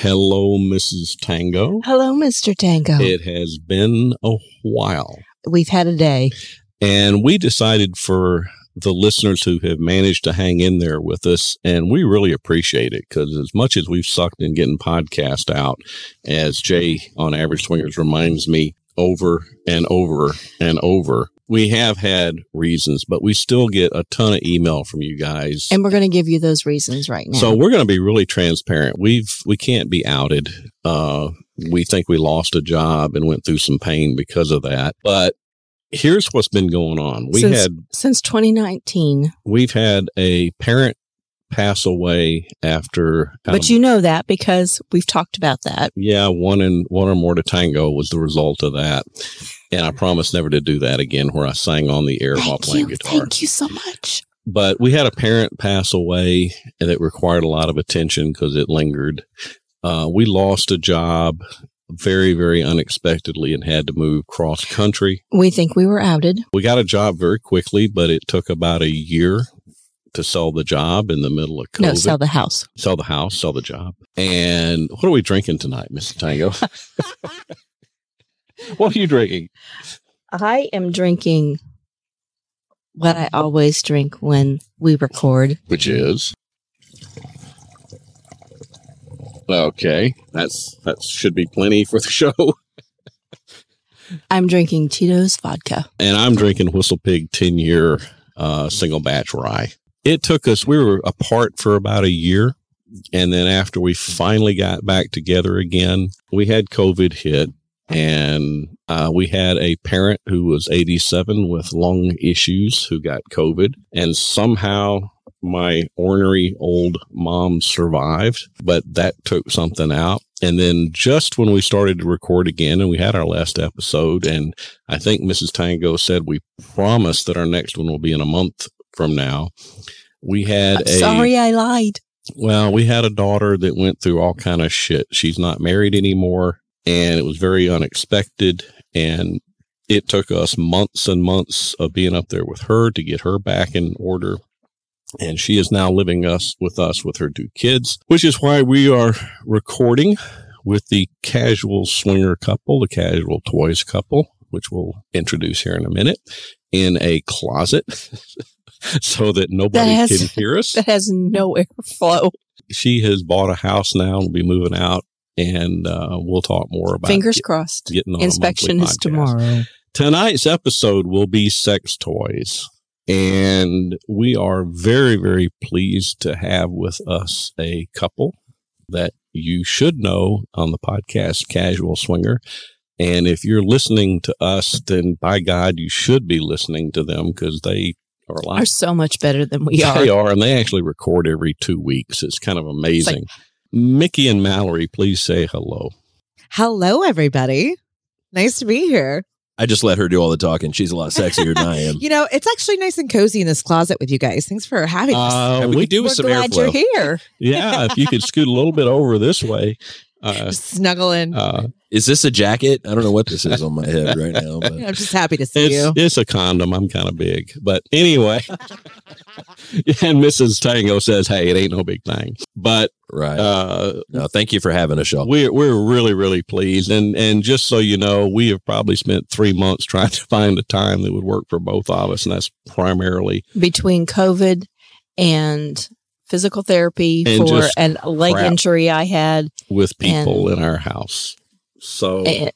Hello, Mrs. Tango. Hello, Mr. Tango. It has been a while. We've had a day. And we decided for the listeners who have managed to hang in there with us, and we really appreciate it because as much as we've sucked in getting podcast out, as Jay on Average Swingers reminds me over and over and over, we have had reasons, but we still get a ton of email from you guys. And we're going to give you those reasons right now. So we're going to be really transparent. We've we can't be outed. Uh, we think we lost a job and went through some pain because of that. But here's what's been going on. We since, had since 2019. we've had a parent pass away after But um, you know that because we've talked about that. yeah one and one or more to tango was the result of that and i promise never to do that again where i sang on the air while Thank playing you. guitar Thank you so much. but we had a parent pass away and it required a lot of attention because it lingered. Uh, we lost a job very, very unexpectedly and had to move cross country. We think we were outed. We got a job very quickly, but it took about a year to sell the job in the middle of COVID. No, sell the house. Sell the house, sell the job. And what are we drinking tonight, Mr. Tango? what are you drinking? I am drinking what I always drink when we record. Which is okay. That's that should be plenty for the show. I'm drinking Tito's vodka. and I'm drinking Whistle Pig 10 year uh, single batch rye. It took us, we were apart for about a year. And then after we finally got back together again, we had COVID hit and uh, we had a parent who was 87 with lung issues who got COVID. And somehow my ornery old mom survived, but that took something out. And then just when we started to record again and we had our last episode and I think Mrs. Tango said we promised that our next one will be in a month from now. We had a Sorry, I lied. well, we had a daughter that went through all kind of shit. She's not married anymore and it was very unexpected and it took us months and months of being up there with her to get her back in order. And she is now living us with us with her two kids, which is why we are recording with the casual swinger couple, the casual toys couple, which we'll introduce here in a minute, in a closet so that nobody has- can hear us That has no airflow. she has bought a house now and will be moving out and uh, we'll talk more about Fingers get- crossed. getting on Inspection is podcast. tomorrow. tonight's episode will be sex toys and we are very very pleased to have with us a couple that you should know on the podcast casual swinger and if you're listening to us then by god you should be listening to them because they are like Are so much better than we are. they are, and they actually record every two weeks. It's kind of amazing. Mickey and Mallory, please say hello. Hello, everybody. Nice to be here. I just let her do all the talking. She's a lot sexier than I am. You know, it's actually nice and cozy in this closet with you guys. Thanks for having us. Uh, we, we, do with We're some glad airflow. you're here. yeah, if you could scoot a little bit over this way. Uh, Just snuggling. uh, Is this a jacket? I don't know what this is on my head right now, but I'm just happy to see you. it's, it's a condom. I'm kind of big. But anyway, and Mrs. Tango says, hey, it ain't no big thing. But right. uh, no, thank you for having us, y'all. we're, we're really, really pleased. And, and just so you know, we have probably spent three months trying to find a time that would work for both of us. And that's primarily Between COVID and physical therapy And for just an leg crap. injury I had. with people And- in our house. So, Eh,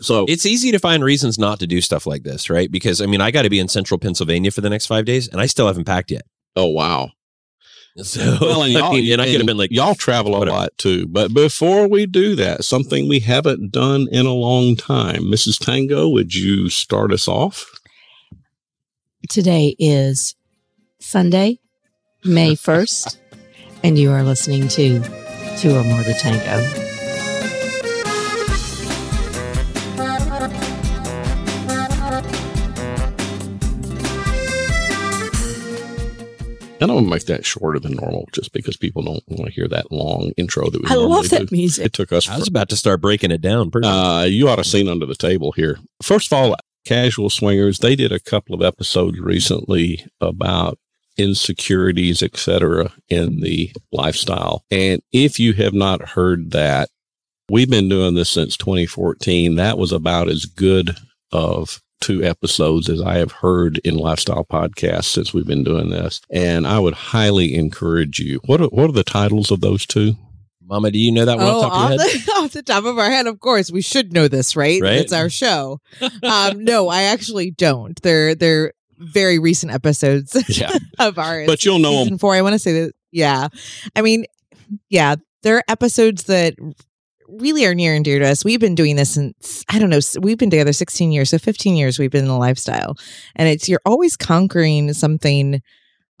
so It's easy to find reasons not to do stuff like this, right? Because I mean, I got to be in central Pennsylvania for the next five days, and I still haven't packed yet. oh wow. So, Well, and y'all, I mean, and I could have been like, y'all travel a whatever. lot too. But before we do that, something we haven't done in a long time, Mrs. Tango, would you start us off? Today is Sunday, May 1st, and you are listening to Two or More to Tango. And I'm gonna make that shorter than normal, just because people don't want to hear that long intro that we I love that do. music. It took us. I was about to start breaking it down. Pretty Uh, you ought to seen under the table here. First of all, Casual Swingers, they did a couple of episodes recently about insecurities, etc., in the lifestyle. And if you have not heard that, we've been doing this since 2014. That was about as good of two episodes as I have heard in lifestyle podcasts since we've been doing this. And I would highly encourage you. What are, what are the titles of those two? Mama, do you know that one oh, off the top of your head? the, off the top of our head, of course, we should know this, right? Right. It's our show. um, no, I actually don't. They're they're very recent episodes Yeah. of ours. But you'll know season four. I want to say that. Yeah, I mean, yeah, they're episodes that really are near and dear to us. We've been doing this since I don't know. We've been together 16 years, so 15 years we've been in the lifestyle, and it's you're always conquering something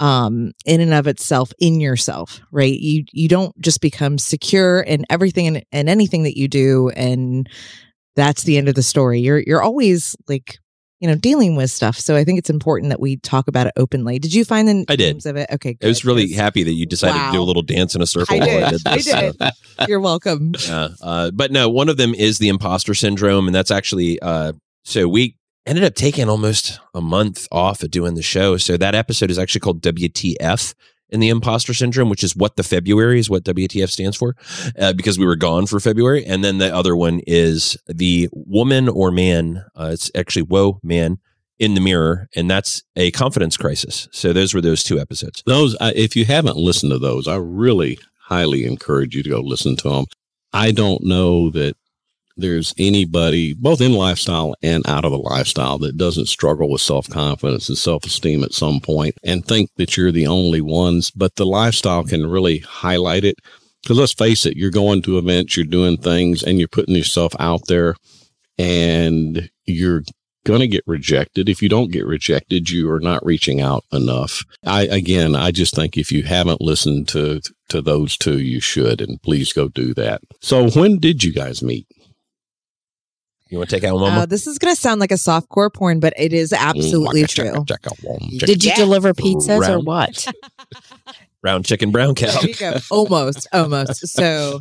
um in and of itself in yourself right you you don't just become secure in everything and, and anything that you do and that's the end of the story you're you're always like you know dealing with stuff so i think it's important that we talk about it openly did you find the I did. names of it okay I was really happy that you decided to do a little dance in a circle I while I did. did I did. so, you're welcome yeah. Uh, but no, one of them is the imposter syndrome, and that's actually uh, so we ended up taking almost a month off of doing the show. So that episode is actually called WTF in the imposter syndrome, which is what the February is what WTF stands for, uh, because we were gone for February. And then the other one is the woman or man. Uh, it's actually whoa man in the mirror, and that's a confidence crisis. So those were those two episodes. Those, I- if you haven't listened to those, I really highly encourage you to go listen to them. I don't know that there's anybody, both in lifestyle and out of the lifestyle, that doesn't struggle with self confidence and self esteem at some point and think that you're the only ones. But the lifestyle can really highlight it. Because let's face it, you're going to events, you're doing things, and you're putting yourself out there, and you're going to get rejected. If you don't get rejected, you are not reaching out enough. I again, I just think if you haven't listened to to those two, you should, and please go do that. So, when did you guys meet? You want to take out Mama? uh, this is going to sound like a softcore porn but it is absolutely Chaka, true chaka, chaka, wom. Did you Yeah. deliver pizzas or what? Round chicken, brown cow. There you go. Almost, almost. So,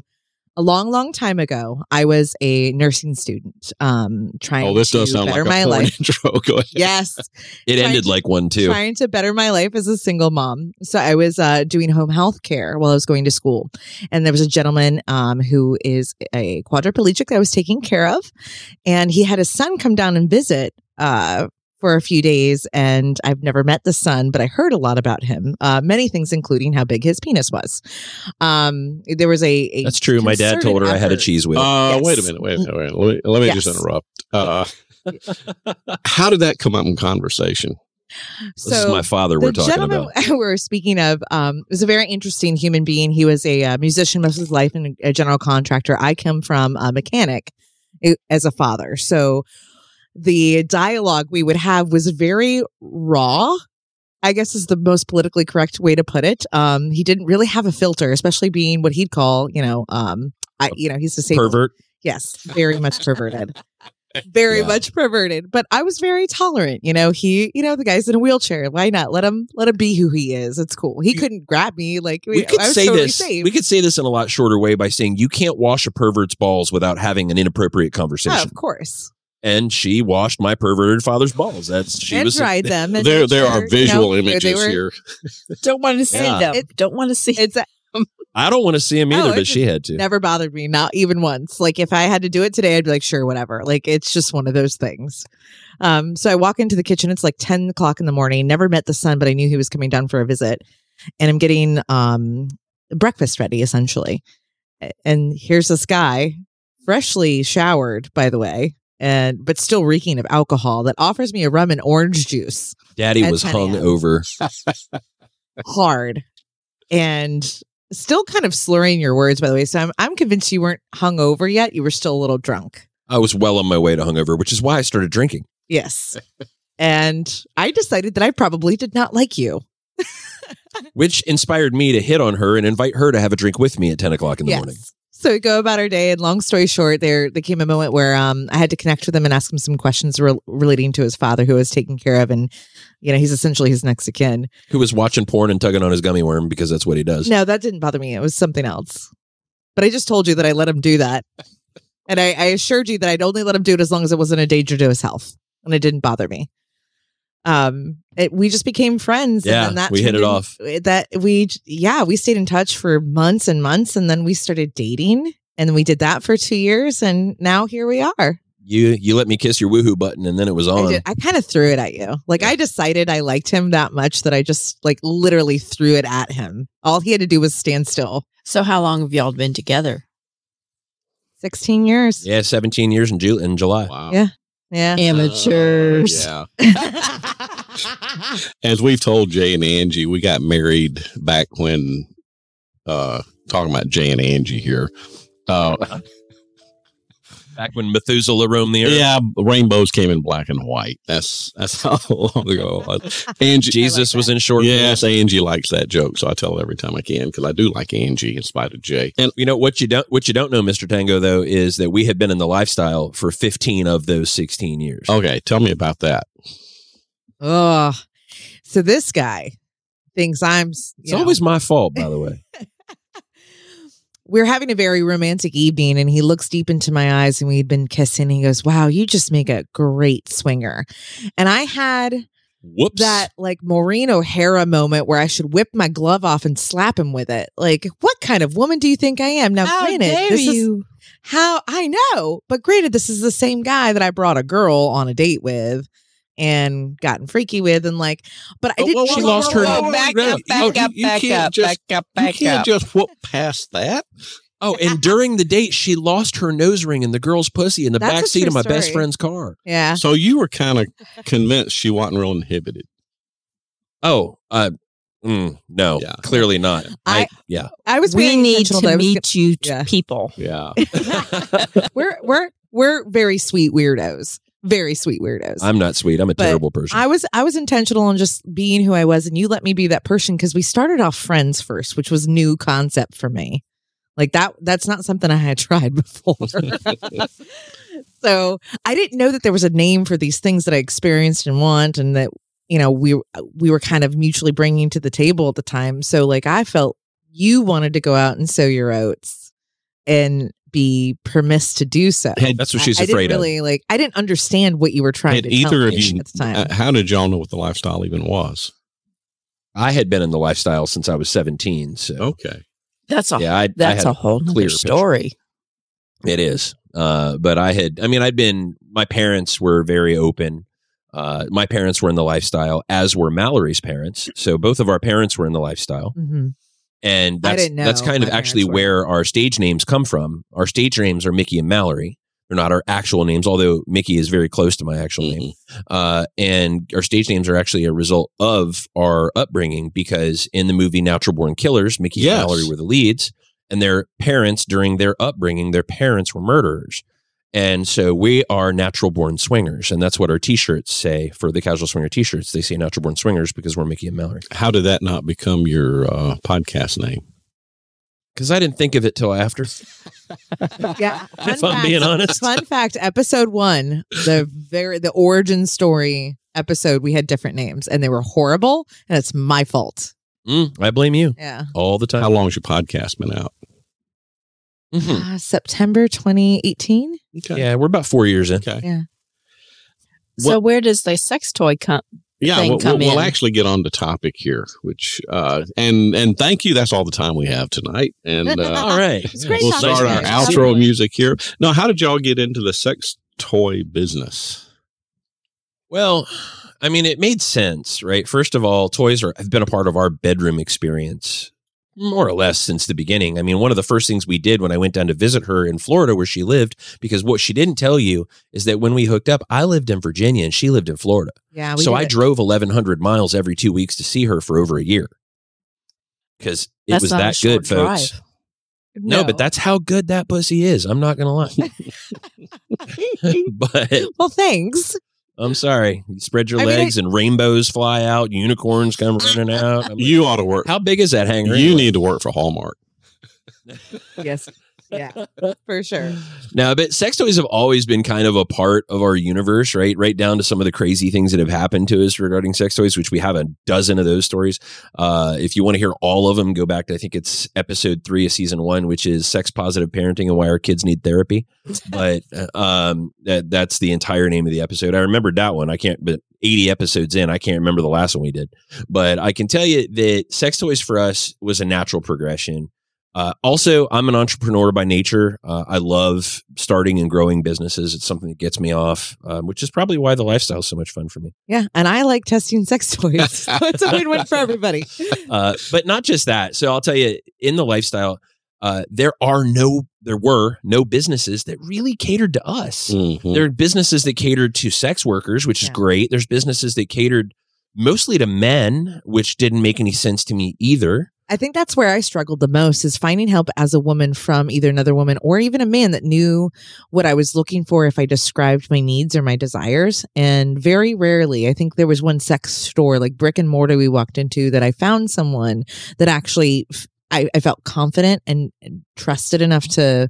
a long, long time ago, I was a nursing student, um, trying Oh, this to does sound better like my life. intro. Go ahead. Yes, It Trying ended to- like one too. trying to better my life as a single mom. So I was uh, doing home health care while I was going to school, and there was a gentleman um, who is a quadriplegic that I was taking care of, and he had his son come down and visit. Uh, for a few days, and I've never met the son, but I heard a lot about him. Uh, many things, including how big his penis was. Um, there was a, a That's true. My dad told her I had a cheese wheel. Uh, Yes. Wait a minute. Wait a minute. Wait a minute. Let me, let me just interrupt. Uh, how did that come up in conversation? this is my father we're talking gentleman about. we're speaking of um, was a very interesting human being. He was a uh, musician most of his life and a general contractor. I come from a mechanic eh, as a father, so the dialogue we would have was very raw. I guess is the most politically correct way to put it. Um, he didn't really have a filter, especially being what he'd call, you know, um, I, you know, he's disabled. Pervert. Yes, very much perverted. Very Yeah. much perverted, but I was very tolerant. You know, he, you know, the guy's in a wheelchair. Why not let him let him be who he is? It's cool. He couldn't grab me like We could I was say totally this. safe. We could say this in a lot shorter way by saying you can't wash a pervert's balls without having an inappropriate Oh, conversation. of course, and she washed my perverted father's balls. That's she and was dried them. And There, there sure, are you visual know, images were- here. Don't want to see Yeah. them. It- Don't want to see. It's a, I don't want to see him either, it but she had to. never bothered me, not even once. Like if I had to do it today, I'd be like, sure, whatever. Like it's just one of those things. Um, so I walk into the kitchen. It's like ten o'clock in the morning. Never met the son, but I knew he was coming down for a visit, and I'm getting um breakfast ready essentially. And here's this guy, freshly showered, by the way, and but still reeking of alcohol, that offers me a rum and orange juice Daddy was hung over. hard. And still kind of slurring your words by the way. So i'm, I'm convinced you weren't hung over yet. You were still a little drunk. I was well on my way to hungover, which is why I started drinking. yes. And i decided that i probably did not like you. Which inspired me to hit on her and invite her to have a drink with me at 10 o'clock in the morning. So we go about our day and long story short there there came a moment where um i had to connect with him and ask him some questions re- relating to his father who I was taken care of and you know he's essentially his next of kin. Who was watching porn and tugging on his gummy worm because that's what he does. no that didn't bother me. It was something else. But i just told you that i let him do that. And I, I assured you that i'd only let him do it as long as it wasn't a danger to his health and it didn't bother me um, it, we just became friends. Yeah, and then that we hit it in- off. That we, yeah, we stayed in touch for months and months, and then we started dating, and we did that for two years, and now here we are. You you let me kiss your woohoo button, and then it was on. did, I kind of threw it at you. Like I decided I liked him that much that I just like literally threw it at him. All he had to do was stand still. So how long have y'all been together? Sixteen years. Yeah, 17 years in, Ju- in July. Wow. Yeah. Yeah. Amateurs. Uh, yeah. As we've told Jay and Angie, we got married back when uh talking about Jay and Angie here. Uh Back when Methuselah roamed the earth. yeah, rainbows came in black and white. That's that's how long ago it was. Angie Jesus like was in short. Yes, Angie likes that joke, so I tell her every time I can because I do like Angie in spite of Jay. And You know what you don't what you don't know, Mr. Tango, though, is that we had been in the lifestyle for 15 of those 16 years. okay, tell me about that. Oh, so this guy thinks I'm. s- it's know, always my fault, by the way. We're having a very romantic evening, and he looks deep into my eyes, and we'd been kissing. He goes, "Wow, you just make a great swinger," and I had Whoops. that like Maureen O'Hara moment where I should whip my glove off and slap him with it. Like, what kind of woman do you think I am? Now, How granted, dare this is how I know, but granted, this is the same guy that I brought a girl on a date with and gotten freaky with, and like, but I Oh, didn't. whoa, whoa, She lost her- whoa, whoa, back up, back up, back up, back up, You can't just whoop past that. oh, and during the date, she lost her nose ring in the girl's pussy in the That's back seat of my best friend's car. Yeah. So you were kind of convinced she wasn't real inhibited. Oh, uh, mm, no, Yeah. clearly not. I, I- yeah. I was We need to I was meet you Yeah. people. Yeah. we're we're we're very sweet weirdos. Very sweet weirdos. I'm not sweet. I'm a But terrible person. I was I was intentional in just being who I was, and you let me be that person because we started off friends first, which was new concept for me. Like that that's not something I had tried before. so I didn't know that there was a name for these things that I experienced and want, and that you know we we were kind of mutually bringing to the table at the time. So like I felt you wanted to go out and sow your oats and be permissed to do so. Had- That's what she's I, I afraid didn't of. really like. I didn't understand what you were trying Had to tell either of me you, at the time. uh, how did y'all know what the lifestyle even was? I had been in the lifestyle since I was 17. So, Okay. That's a yeah, I, I that's had a whole clear nother picture. story. It is. Uh, but I had, I mean, I'd been, my parents were very open. Uh, my parents were in the lifestyle, as were Mallory's parents. So both of our parents were in the lifestyle. hmm And that's, that's kind of actually parents where our stage names come from. Our stage names are Mickey and Mallory. They're not our actual names, although Mickey is very close to my actual name. Mhm. Uh, and our stage names are actually a result of our upbringing because in the movie Natural Born Killers, Mickey Yes. and Mallory were the leads, and their parents, during their upbringing, their parents were murderers. And so we are natural born swingers. And that's what our t shirts say for the casual swinger t shirts. They say natural born swingers because we're Mickey and Mallory. How did that not become your uh, podcast name? Because I didn't think of it till after. Yeah. If I'm being honest. Fun fact: Episode one, the very the origin story episode, we had different names, and they were horrible, and it's my fault. Mm, I blame you Yeah. all the time. How time. long's your podcast been out? Mhm. Uh, September 2018. Okay. Yeah, we're about four years in. Okay. So where does the sex toy come? Yeah, thing we'll, come we'll, we'll actually get on the topic here, which uh, and and thank you. That's all the time we have tonight, and uh, All right. It's great we'll start our you. outro music here. Now, how did y'all get into the sex toy business? Well, I mean, it made sense, right? First of all, toys are have been a part of our bedroom experience more or less since the beginning. I mean, one of the first things we did when I went down to visit her in Florida where she lived, because what she didn't tell you is that when we hooked up, I lived in Virginia and she lived in Florida. Yeah. We so did I drove 1100 miles every 2 weeks to see her for over a year. Cuz it That's was that good, folks. drive. No, but that's how good that pussy is. I'm not going to lie. but well, thanks. I'm sorry. You spread your I mean, legs and rainbows fly out, unicorns come running out. I'm like, You ought to work. how big is that hanger? You anyway? need to work for Hallmark. Yes. Yeah. For sure. Now, but sex toys have always been kind of a part of our universe, right? Right down to some of the crazy things that have happened to us regarding sex toys, which we have a dozen of those stories. Uh, if you want to hear all of them, go back to I think it's episode three of season one, which is sex positive parenting and why our kids need therapy. but uh, um, that that's the entire name of the episode. I remembered that one. I can't, but 80 episodes in. I can't remember the last one we did, but I can tell you that sex toys for us was a natural progression. Uh, also, I'm an entrepreneur by nature. Uh, I love starting and growing businesses. It's something that gets me off, um, which is probably why the lifestyle is so much fun for me. Yeah, and I like testing sex toys. so it's a win-win for everybody. Uh, but not just that. So I'll tell you, in the lifestyle, uh, there are no, there were no businesses that really catered to us. Mhm. There are businesses that catered to sex workers, which is great. There's businesses that catered mostly to men, which didn't make any sense to me either. I think that's where I struggled the most is finding help as a woman from either another woman or even a man that knew what I was looking for if I described my needs or my desires. And very rarely, I think there was one sex store, like brick and mortar, we walked into that I found someone that actually I, felt confident and trusted enough to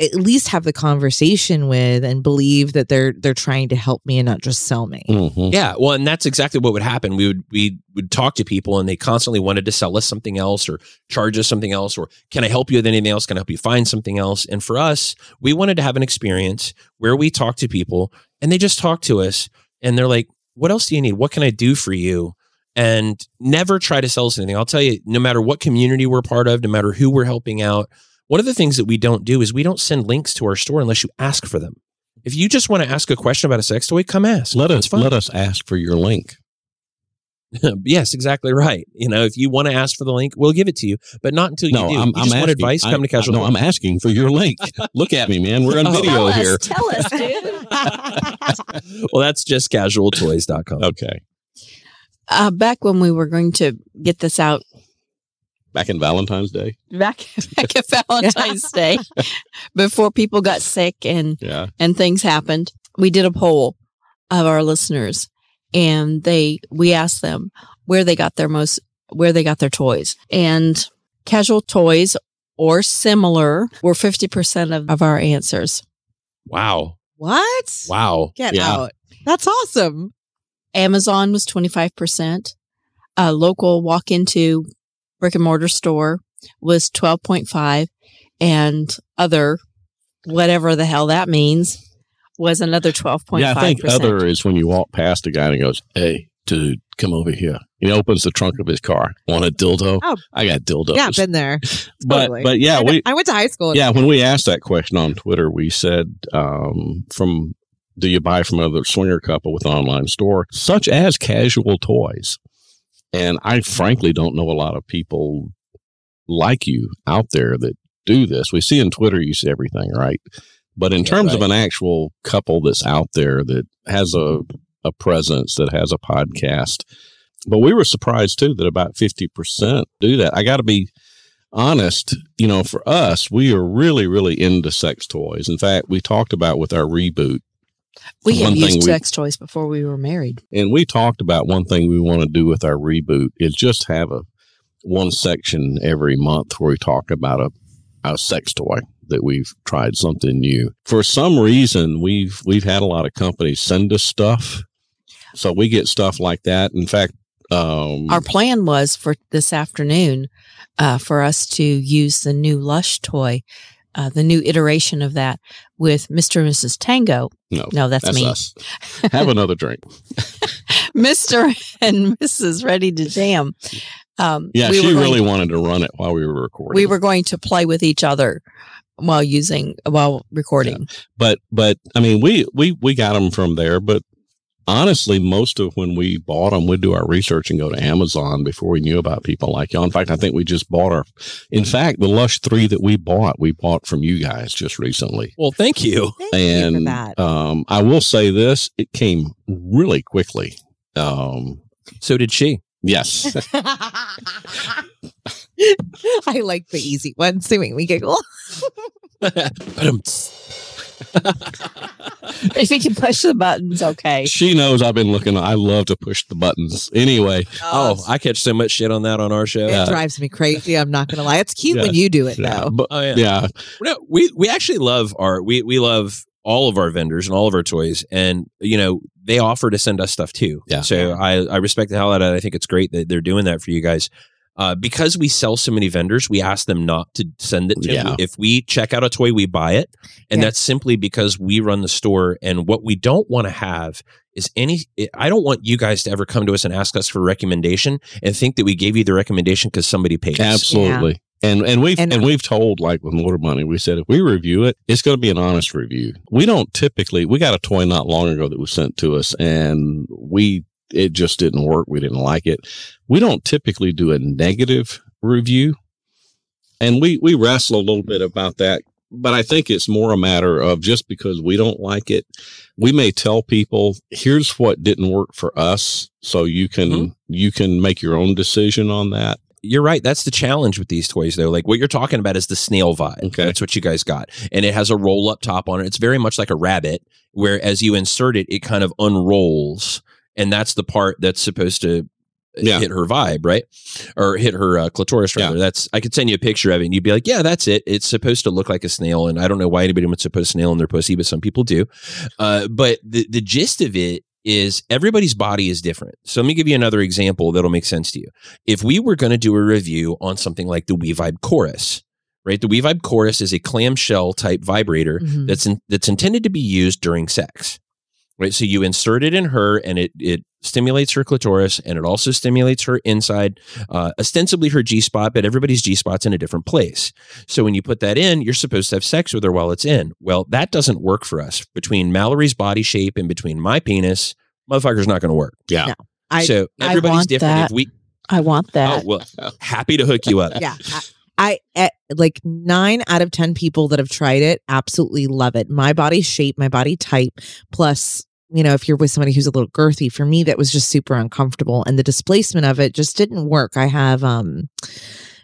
at least have the conversation with and believe that they're they're trying to help me and not just sell me. Mhm. Yeah, well, and that's exactly what would happen. We would we would talk to people, and they constantly wanted to sell us something else, or charge us something else, or can I help you with anything else? Can I help you find something else? And for us, we wanted to have an experience where we talk to people, and they just talk to us, and they're like, "What else do you need? What can I do for you?" And never try to sell us anything. I'll tell you, no matter what community we're part of, no matter who we're helping out, one of the things that we don't do is we don't send links to our store unless you ask for them. If you just want to ask a question about a sex toy, come ask. Let us let us ask for your link. yes, exactly right. You know, if you want to ask for the link, we'll give it to you, but not until you no, do. I'm, you I'm just asking. want advice, I- come to Casual. No, I'm asking for your link. Look at me, man. We're on Oh. video tell us, here. Tell us, dude. well, that's just casualtoys.com. Okay. uh, back when we were going to get this out Back in Valentine's Day. back back at Valentine's Day, before people got sick and Yeah. and things happened, we did a poll of our listeners, and they we asked them where they got their most where they got their toys, and casual toys or similar were fifty percent of, of our answers. Wow. What? Wow. Get Yeah. out. That's awesome. Amazon was twenty five percent. A local walk into brick and mortar store was twelve point five, and other whatever the hell that means was another twelve point Yeah, I think other is when you walk past a guy and he goes, "Hey, dude, come over here." He opens the trunk of his car. Want a dildo? Oh. I got dildos. Yeah, been there. but totally. but yeah, I, we I went to high school. yeah when we asked that question on Twitter, we said um, from do you buy from another swinger couple with an online store such as casual toys? And I frankly don't know a lot of people like you out there that do this. We see in Twitter, you see everything, right? But in Yeah, terms of an actual couple that's out there that has a, a presence, that has a podcast, but we were surprised too that about 50% do that. I got to be honest, you know, for us, we are really, really into sex toys. In fact, we talked about with our reboot, We had used we- sex toys before we were married. and we talked about one thing we want to do with our reboot is just have a one section every month where we talk about a, a sex toy that we've tried something new. For some reason, we've we've had a lot of companies send us stuff, so we get stuff like that. In fact, um, Our plan was for this afternoon uh, for us to use the new Lush toy, uh, the new iteration of that with Mr. and Mrs. Tango. no, No, that's, that's me. us. Have another drink. Mr. and Mrs. Ready to Jam. Um, Yeah, we she really wanted to run it while we were recording. we were going to play with each other while using while recording. but but I mean, we we we got them from there. But honestly, most of when we bought them, we'd do our research and go to Amazon before we knew about people like y'all. In fact, I think we just bought our. In fact, the Lush three that we bought, we bought from you guys just recently. Well, thank you. Thank you for And that. um, I will say this: it came really quickly. Um, So did she. yes, I like the easy ones. They make me giggle. but if you can push the buttons, okay. she knows I've been looking. I love to push the buttons. Anyway, oh, oh, I catch so much shit on that on our show. it yeah. drives me crazy. I'm not gonna lie. It's cute Yeah. when you do it yeah, though. but Oh yeah. yeah, No, we we actually love our we we love all of our vendors and all of our toys, and you know they offer to send us stuff too. Yeah. So I I respect the hell out of it. I think it's great that they're doing that for you guys. Uh, because we sell so many vendors, we ask them not to send it to. Yeah. If we check out a toy, we buy it, and Yeah. that's simply because we run the store. And what we don't want to have is any. I don't want you guys to ever come to us and ask us for a recommendation and think that we gave you the recommendation because somebody paid us. Absolutely. And and we've And- and, we've told like with Motorbunny, we said if we review it, it's going to be an honest review. We don't typically. We got a toy not long ago that was sent to us, and we it just didn't work. We didn't like it. We don't typically do a negative review, and we we wrestle a little bit about that. But I think it's more a matter of just because we don't like it, we may tell people, here's what didn't work for us. So you can, Mhm. you can make your own decision on that. You're right. That's the challenge with these toys, though. Like what you're talking about is the snail vibe. Okay. That's what you guys got. And it has a roll up top on it. It's very much like a rabbit, where as you insert it, it kind of unrolls. And that's the part that's supposed to Yeah. hit her vibe, right? Or hit her uh, clitoris, rather. That's, I could send you a picture of it and you'd be like, yeah, that's it. It's supposed to look like a snail. And I don't know why anybody wants to put a snail in their pussy, but some people do. Uh, but the, the gist of it is everybody's body is different. So let me give you another example that'll make sense to you if we were going to do a review on something like the WeVibe Chorus, right? The WeVibe Chorus is a clamshell type vibrator Mhm. that's in, that's intended to be used during sex, right? So you insert it in her, and it it stimulates her clitoris, and it also stimulates her inside, uh, ostensibly her G spot, but everybody's G spot's in a different place. So when you put that in, you're supposed to have sex with her while it's in. Well, that doesn't work for us. Between Mallory's body shape and between my penis, motherfucker's not going to work. Yeah. No. I- so I everybody's want different. that. If we I want that. Oh well, happy to hook you up. yeah. I, I like nine out of 10 people that have tried it absolutely love it. My body shape, my body type, plus, you know, if you're with somebody who's a little girthy, for me, that was just super uncomfortable. And the displacement of it just didn't work. I have, um,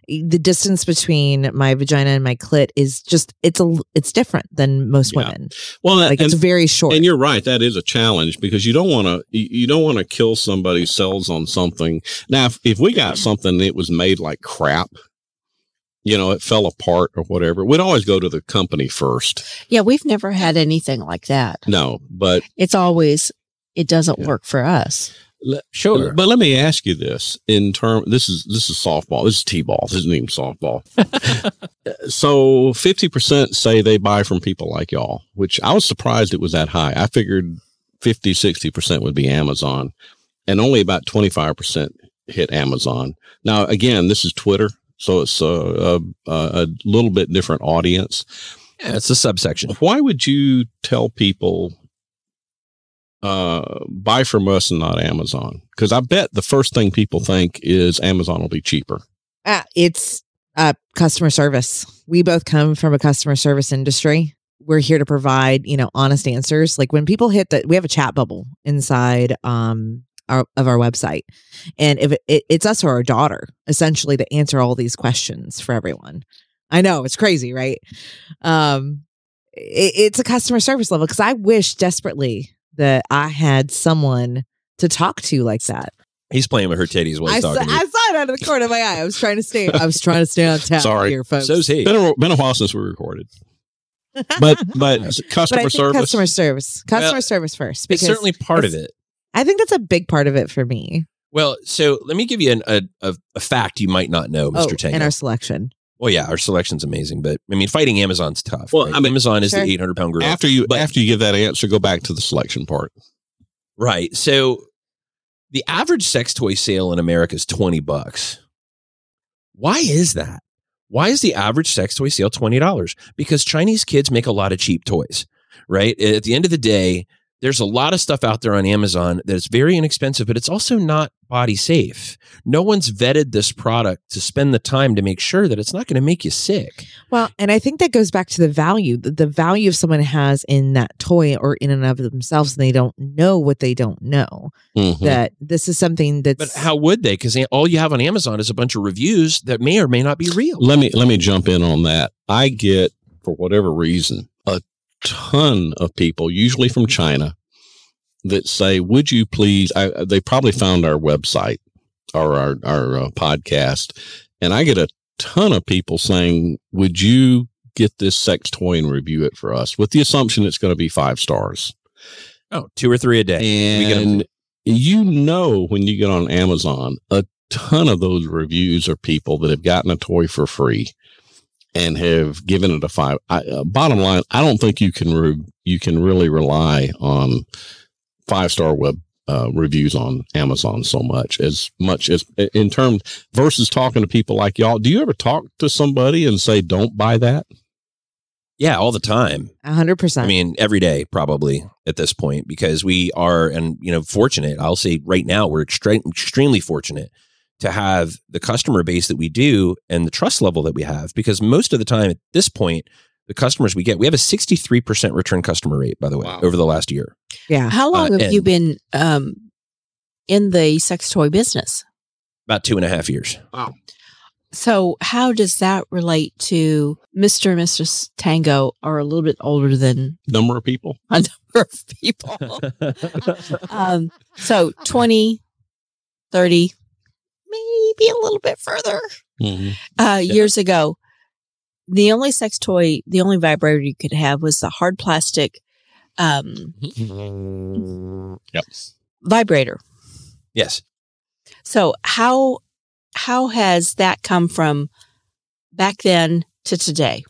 the distance between my vagina and my clit is just it's a it's different than most Yeah. women Well, that, like and, it's very short and you're right. That is a challenge because you don't want to, you you don't want to kill somebody's cells on something. Now, if, if we got something that was made like crap, you know, it fell apart or whatever, we'd always go to the company first. Yeah, we've never had anything like that. No, but It's always it doesn't Yeah. work for us. Sure. But let me ask you this in term this is this is softball. This is T-ball. This isn't even softball. so 50% say they buy from people like y'all, which I was surprised it was that high. I figured 50 60% would be Amazon and only about 25% hit Amazon. Now again, this is Twitter, so it's a, a, a little bit different audience. Yeah, it's a subsection. Why would you tell people uh buy from us and not Amazon? Because I bet the first thing people think is Amazon will be cheaper. Uh, it's uh, customer service. We both come from a customer service industry. We're here to provide, you know, honest answers. Like when people hit that, we have a chat bubble inside um, our, of our website, and if it, it, it's us or our daughter, essentially, to answer all these questions for everyone. I know it's crazy, right? Um, it, it's a customer service level because I wish desperately that I had someone to talk to like that. He's playing with her titties while I he's saw, talking to you. I saw it out of the corner of my eye. I was trying to stay. I was trying to stay on tap Sorry. here, folks. So's he. Been a, been a while since we recorded, but but but I customer think service. customer service, customer Well, service first. It's certainly part of it. I think that's a big part of it for me. Well, so let me give you an, a, a a fact you might not know, Mr. Oh, Tango. and our selection. well, yeah, our selection's amazing, but I mean, fighting Amazon's tough. Well, right? I mean- Amazon is Sure. the 800 pound gorilla. after you But- after you give that answer, go back to the selection part. Right. So the average sex toy sale in America is 20 bucks. Why is that? Why is the average sex toy sale $20? Because Chinese kids make a lot of cheap toys, right? At the end of the day, there's a lot of stuff out there on Amazon that is very inexpensive, but it's also not body safe. No one's vetted this product to spend the time to make sure that it's not going to make you sick. Well, and I think that goes back to the value, the, the value someone has in that toy or in and of themselves, and they don't know what they don't know. Mhm. That this is something that's But how would they? Because all you have on Amazon is a bunch of reviews that may or may not be real. Let me let me jump in on that. I get for whatever reason a ton of people, usually from China, that say, "Would you please?" I, they probably found our website or our our uh, podcast, and I get a ton of people saying, "Would you get this sex toy and review it for us?" With the assumption it's going to be five stars, Oh, two or three a day. We get 'em and you know when you get on Amazon, a ton of those reviews are people that have gotten a toy for free and have given it a five. I, uh, bottom line, I don't think you can re- you can really rely on five star web uh, reviews on Amazon so much as much as in terms versus talking to people like y'all. Do you ever talk to somebody and say, "Don't buy that"? Yeah, all the time. A hundred percent. I mean, every day probably at this point because we are, and you know, fortunate. I'll say right now we're extre- extremely fortunate to have the customer base that we do and the trust level that we have because most of the time at this point the customers we get we have a 63% return customer rate by the way Wow. over the last year yeah. How long Uh, have you been um, in the sex toy business? about two and a half years Wow. So, how does that relate to Mr. and Mrs. Tango are a little bit older than Number of people. a number of people? um, so 20, 30, maybe a little bit further. Mhm. Uh, Years ago, the only sex toy, the only vibrator you could have was the hard plastic um, Yep. vibrator. yes So how how has that come from back then to today?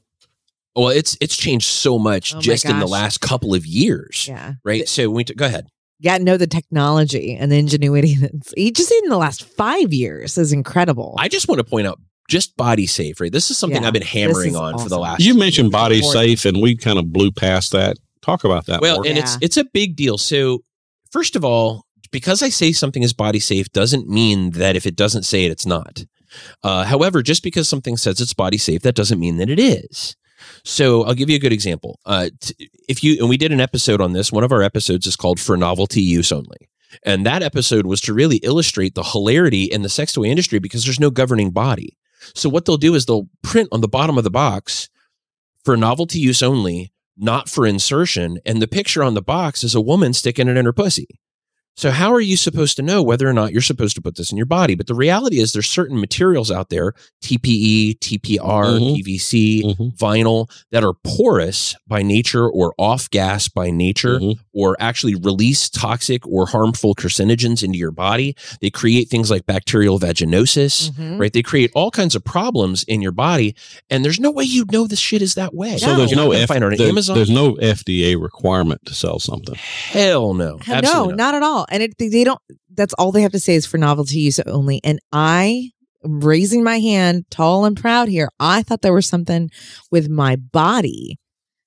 well it's it's changed so much Oh just in the last couple of years Yeah. right so we t- go ahead Yeah, know the technology and the ingenuity that's just in the last five years is incredible. i just want to point out just body safe right this is something Yeah, i've been hammering is on for the last You mentioned body Important. safe, and we kind of blew past that. Talk about that. well more. and Yeah. it's it's a big deal so first of all because i say something is body safe doesn't mean that if it doesn't say it it's not uh, however just because something says it's body safe that doesn't mean that it is so i'll give you a good example uh, t- if you and we did an episode on this one of our episodes is called for novelty use only and that episode was to really illustrate the hilarity in the sex toy industry because there's no governing body so what they'll do is they'll print on the bottom of the box for novelty use only not for insertion. And the picture on the box is a woman sticking it in her pussy. So how are you supposed to know whether or not you're supposed to put this in your body? But the reality is there's certain materials out there, TPE, TPR, Mhm. PVC, Mhm. vinyl that are porous by nature or off gas by nature Mhm. or actually release toxic or harmful carcinogens into your body. They create things like bacterial vaginosis, Mhm. right? They create all kinds of problems in your body, and there's no way you'd know this shit is that way. So there's You're no F- find it on there- Amazon. There's no FDA requirement to sell something. Hell no, no, Absolutely not at all. And it, they don't. That's all they have to say is for novelty use only. And I raising my hand, tall and proud here. I thought there was something with my body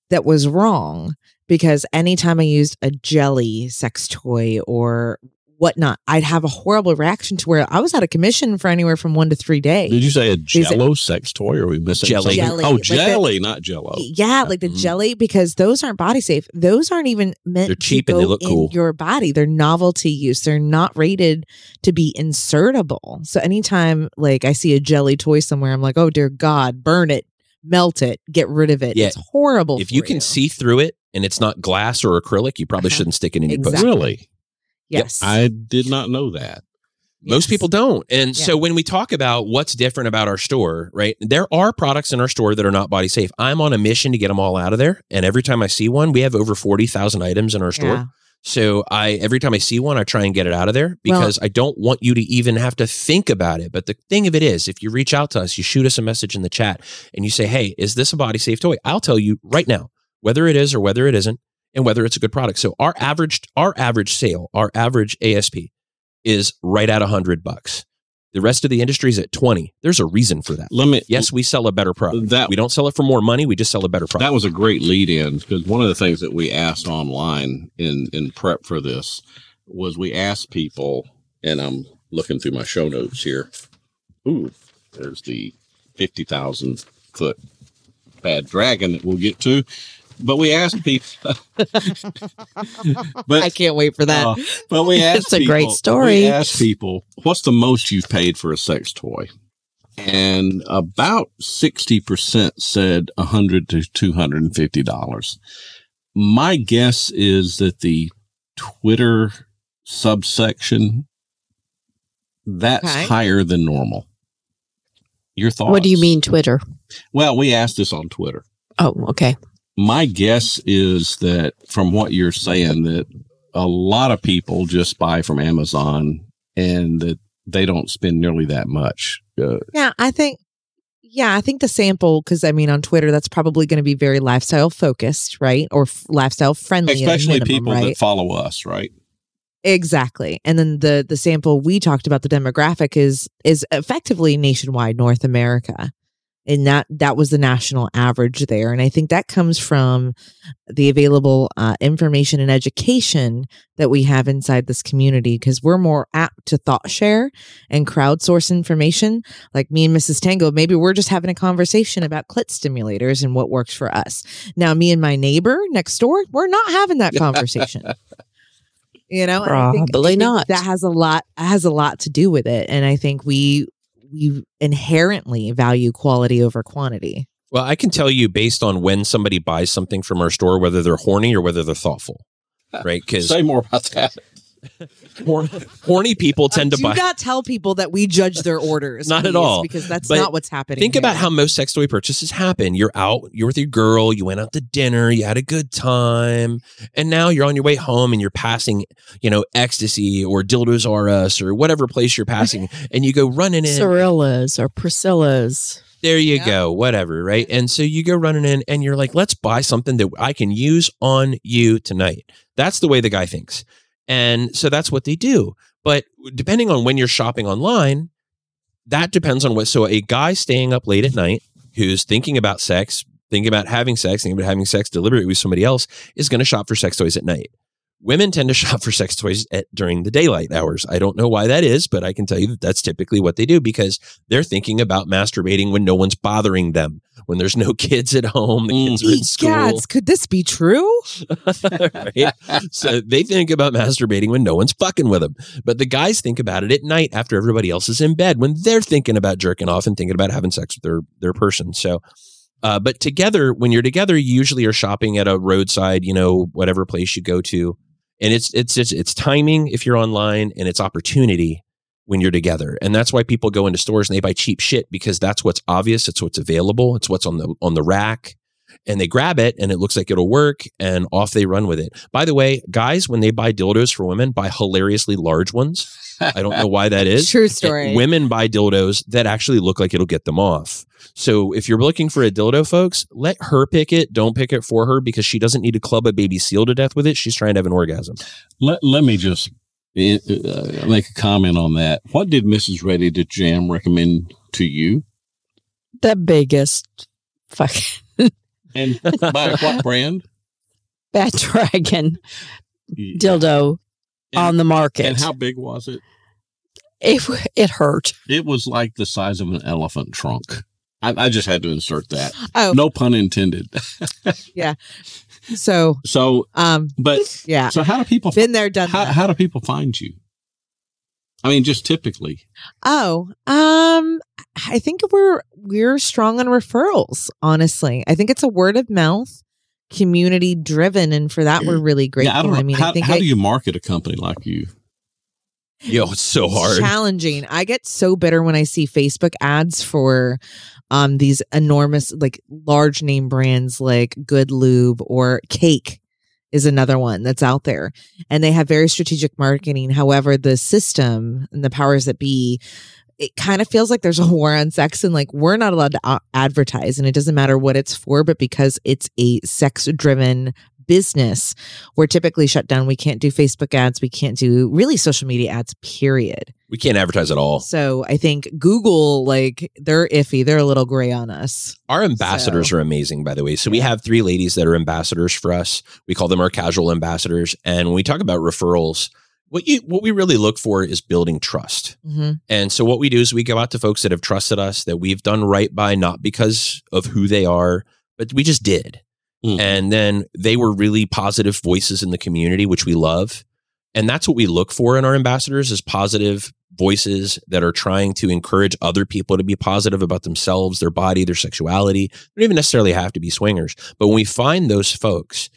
that was wrong because anytime I used a jelly sex toy or whatnot, I'd have a horrible reaction to where I was out of commission for anywhere from one to three days. Did you say a it- Jello sex toy, or are we missing Jelly. Jelly, Oh, like the- jelly, not Jello. Yeah, like the Mhm. jelly because those aren't body safe. Those aren't even meant They're to cheap and they look in cool. Your body, they're novelty use. They're not rated to be insertable. So anytime like I see a jelly toy somewhere, I'm like, oh dear God, burn it, melt it, get rid of it. Yeah. It's horrible. if for you can see through it and it's not glass or acrylic, you probably Uh-huh. shouldn't stick it in your pussy. Really? Yes, I did not know that. Most people don't. And Yeah. so when we talk about what's different about our store, right? There are products in our store that are not body safe. I'm on a mission to get them all out of there. And every time I see one, we have over 40,000 items in our store. Yeah. So I every time I see one, I try and get it out of there because I don't want you to even have to think about it. But the thing of it is, if you reach out to us, you shoot us a message in the chat and you say, "Hey, is this a body safe toy?" I'll tell you right now whether it is or whether it isn't, and whether it's a good product. So our average our average sale, our average ASP is right at a hundred bucks. The rest of the industry is at twenty. There's a reason for that. Let me. Yes, we sell a better product. that We don't sell it for more money. We just sell a better product. that was a great lead in because one of the things that we asked online in in prep for this was we asked people, and I'm looking through my show notes here. Ooh, there's the fifty thousand foot bad dragon that we'll get to. But we asked people. but I can't wait for that. uh, but we asked It's a great people- story. We asked people, what's the most you've paid for a sex toy? And about 60% said a 100 to $250. My guess is that the Twitter subsection, that's Okay. higher than normal. Your thoughts? What do you mean Twitter? Well, we asked this on Twitter Oh, okay. My guess is that from what you're saying that a lot of people just buy from Amazon and that they don't spend nearly that much. Uh, Yeah, I think. Yeah, I think the sample because I mean on Twitter that's probably going to be very lifestyle focused, right, or f- lifestyle friendly, especially minimum, people right? that follow us, right? Exactly. And then the the sample we talked about the demographic is is effectively nationwide North America. And that that was the national average there. And I think that comes from the available uh, information and education that we have inside this community because we're more apt to thought share and crowdsource information. Like me and Mrs. Tango, maybe we're just having a conversation about clit stimulators and what works for us. Now, me and my neighbor next door, we're not having that conversation. You know, and I think- I Probably think not. That has a lot has a lot to do with it, and I think we we inherently value quality over quantity. Well, I can tell you based on when somebody buys something from our store, whether they're horny or whether they're thoughtful, right? Because Say more about that. Horny people tend Uh, to do buy. not tell people that we judge their orders. Not at all. because that's But not what's happening. Think here. about how most sex toy purchases happen. You're out, you're with your girl, you went out to dinner, you had a good time, and now you're on your way home and you're passing, you know, ecstasy or dildos R us or whatever place you're passing, and you go running in. Cirilla's or Priscilla's. There you Yeah. go, whatever, right? And so you go running in and you're like, let's buy something that I can use on you tonight. That's the way the guy thinks. And so that's what they do. But depending on when you're shopping online, that depends on what. So a guy staying up late at night who's thinking about sex, thinking about having sex, thinking about having sex deliberately with somebody else is going to shop for sex toys at night. Women tend to shop for sex toys at, during the daylight hours. I don't know why that is, but I can tell you that that's typically what they do because they're thinking about masturbating when no one's bothering them, when there's no kids at home, the kids are in school. Gads, could this be true? right? So they think about masturbating when no one's fucking with them. But the guys think about it at night after everybody else is in bed when they're thinking about jerking off and thinking about having sex with their their person. So uh, but together, when you're together, you usually are shopping at a roadside, you know, whatever place you go to, and it's it's it's, it's timing if you're online, and it's opportunity when you're together, and that's why people go into stores and they buy cheap shit because that's what's obvious, it's what's available, it's what's on the on the rack, and they grab it and it looks like it'll work, and off they run with it. By the way, guys, when they buy dildos for women, buy hilariously large ones. I don't know why that is. True story. Women buy dildos that actually look like it'll get them off. So if you're looking for a dildo, folks, let her pick it. Don't pick it for her because she doesn't need to club a baby seal to death with it. She's trying to have an orgasm. Let, let me just uh, make a comment on that. What did Mrs. Ready to Jam recommend to you? The biggest fucking And by what brand? Bad Dragon dildo And- on the market. And how big was it? it, it hurt. It was like the size of an elephant trunk. I, I just had to insert that. Oh, No pun intended. Yeah. So So, um, but yeah, so how do people been there, done how, that. how do people find you? I mean, just typically. Oh, um, I think we're we're strong on referrals. Honestly, I think it's a word of mouth, community driven, and for that we're really grateful. Yeah, I don't know. mean, how I think how it- do you market a company like you? Yo, it's so hard. challenging. I get so bitter when I see Facebook ads for um these enormous, like large name brands like Good Lube or Cake is another one that's out there. And they have very strategic marketing. However, the system and the powers that be, it kind of feels like there's a war on sex and like we're not allowed to a- advertise and it doesn't matter what it's for, but because it's a sex driven business, we're typically shut down. We can't do Facebook ads. We can't do really social media ads, period. We can't advertise at all. So I think Google, like, they're iffy. They're a little gray on us. Our ambassadors So- are amazing, by the way. So we have three ladies that are ambassadors for us. We call them our casual ambassadors. And when we talk about referrals, what you what we really look for is building trust. Mm-hmm. And so what we do is we go out to folks that have trusted us, that we've done right by, not because of who they are, but we just did. Mm. And then they were really positive voices in the community, which we love. And that's what we look for in our ambassadors is positive voices that are trying to encourage other people to be positive about themselves, their body, their sexuality. They don't even necessarily have to be swingers. But when we find those folks,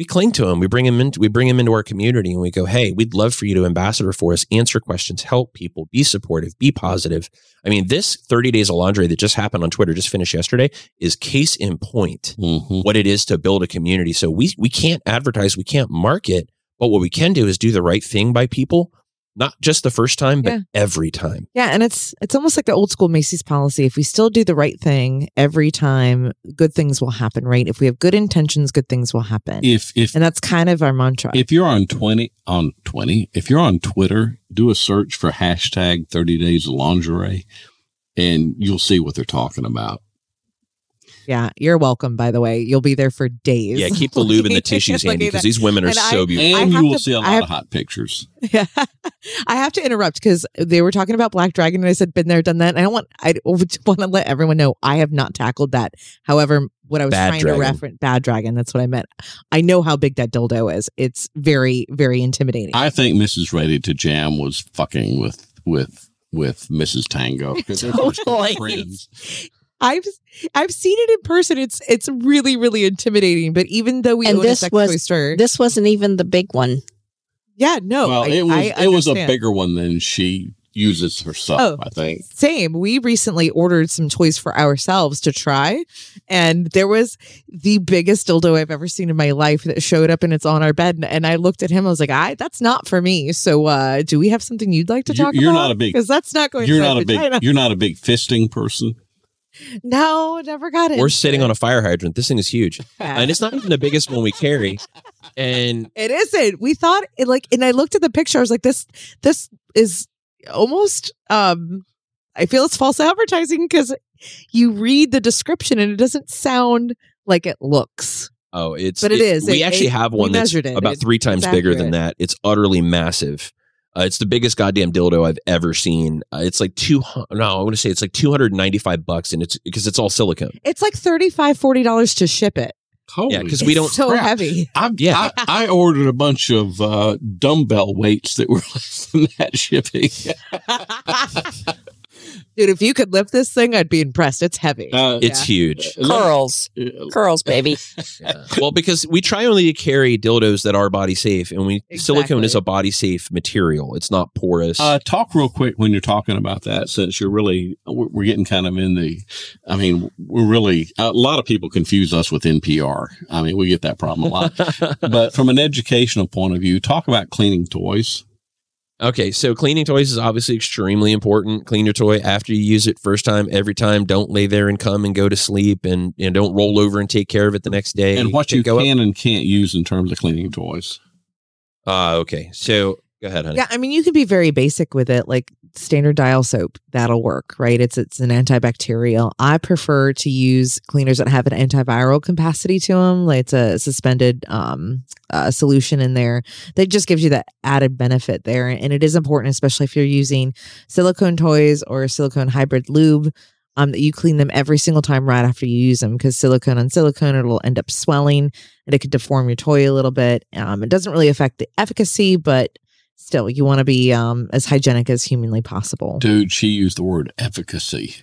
we cling to them. We bring them into we bring them into our community and we go, hey, we'd love for you to ambassador for us, answer questions, help people, be supportive, be positive. I mean, this 30 days of laundry that just happened on Twitter, just finished yesterday, is case in point Mm-hmm. what it is to build a community. So we we can't advertise, we can't market, but what we can do is do the right thing by people, Not just the first time, but Yeah. every time. Yeah, and it's it's almost like the old school Macy's policy. If we still do the right thing every time, good things will happen, right? If we have good intentions, good things will happen. If if And that's kind of our mantra. if you're on twenty on twenty, if you're on Twitter, do a search for hashtag thirty days lingerie, and you'll see what they're talking about. Yeah, you're welcome. By the way, you'll be there for days. Yeah, keep the lube and the tissues handy because these women are And I- so beautiful. And you will to- see a lot have- of hot pictures. Yeah. I have to interrupt because they were talking about Black Dragon and I said, been there, done that. And I want, I want to let everyone know I have not tackled that. However, what I was Bad trying Dragon. to reference, Bad Dragon, that's what I meant. I know how big that dildo is. It's very, very intimidating. I think Mrs. Ready to Jam was fucking with with with Mrs. Tango. 'cause they're such good Totally. friends. I've I've seen it in person. It's it's really really intimidating. But even though we And own a this sex was- toy store, This wasn't even the big one. yeah, no, well, I- it was I it was a bigger one than she uses herself. Oh. I think. Same. We recently ordered some toys for ourselves to try, and there was the biggest dildo I've ever seen in my life that showed up, and it's on our bed. And, and I looked at him. I was like, "I that's not for me." So, uh, do we have something you'd like to You're- talk you're about? not a big- because that's not going. You're to not my a big vagina. you're not a big fisting person. No, never got it. We're sitting on a fire hydrant. This thing is huge. And it's not even the biggest one we carry. And It isn't. We thought it like, and I looked at the picture. I was like, this, this is almost. um I feel it's false advertising because you read the description and it doesn't sound like it looks. oh, it's But it is. We It- actually it- have one that's it. about It- three times bigger than that. It's utterly massive. Uh, it's the biggest goddamn dildo I've ever seen. Uh, it's like two. No, I want to say it's like two hundred ninety five bucks, and it's because it's all silicone. It's like 35 40 dollars to ship it. Holy Yeah, 'cause we don't- so crap. heavy. I, Yeah. I, I ordered a bunch of uh, dumbbell weights that were less than that shipping. Dude, if you could lift this thing, I'd be impressed. It's heavy. Uh, It's huge. Curls. uh, Curls, baby. Yeah. well, because we try only to carry dildos that are body safe, and we silicone is a body safe material. It's not porous. Uh, talk real quick when you're talking about that, since you're really, we're we're getting kind of in the, I mean, we're really, a lot of people confuse us with NPR. I mean, we get that problem a lot. but from an educational point of view, talk about cleaning toys. Okay, so cleaning toys is obviously extremely important. Clean your toy after you use it first time, every time. Don't lay there and come and go to sleep, and you know, don't roll over and take care of it the next day. and what you go up- can and can't use in terms of cleaning toys. Ah, okay. So go ahead, honey. Yeah, I mean, you can be very basic with it, like standard dial soap. That'll work, right? It's it's an antibacterial. I prefer to use cleaners that have an antiviral capacity to them. Like it's a suspended um, uh, solution in there that just gives you that added benefit there. And it is important, especially if you're using silicone toys or silicone hybrid lube. Um, that you clean them every single time right after you use them because silicone on silicone it'll end up swelling and it could deform your toy a little bit. Um, it doesn't really affect the efficacy, but still you want to be um, as hygienic as humanly possible Dude, she used the word efficacy.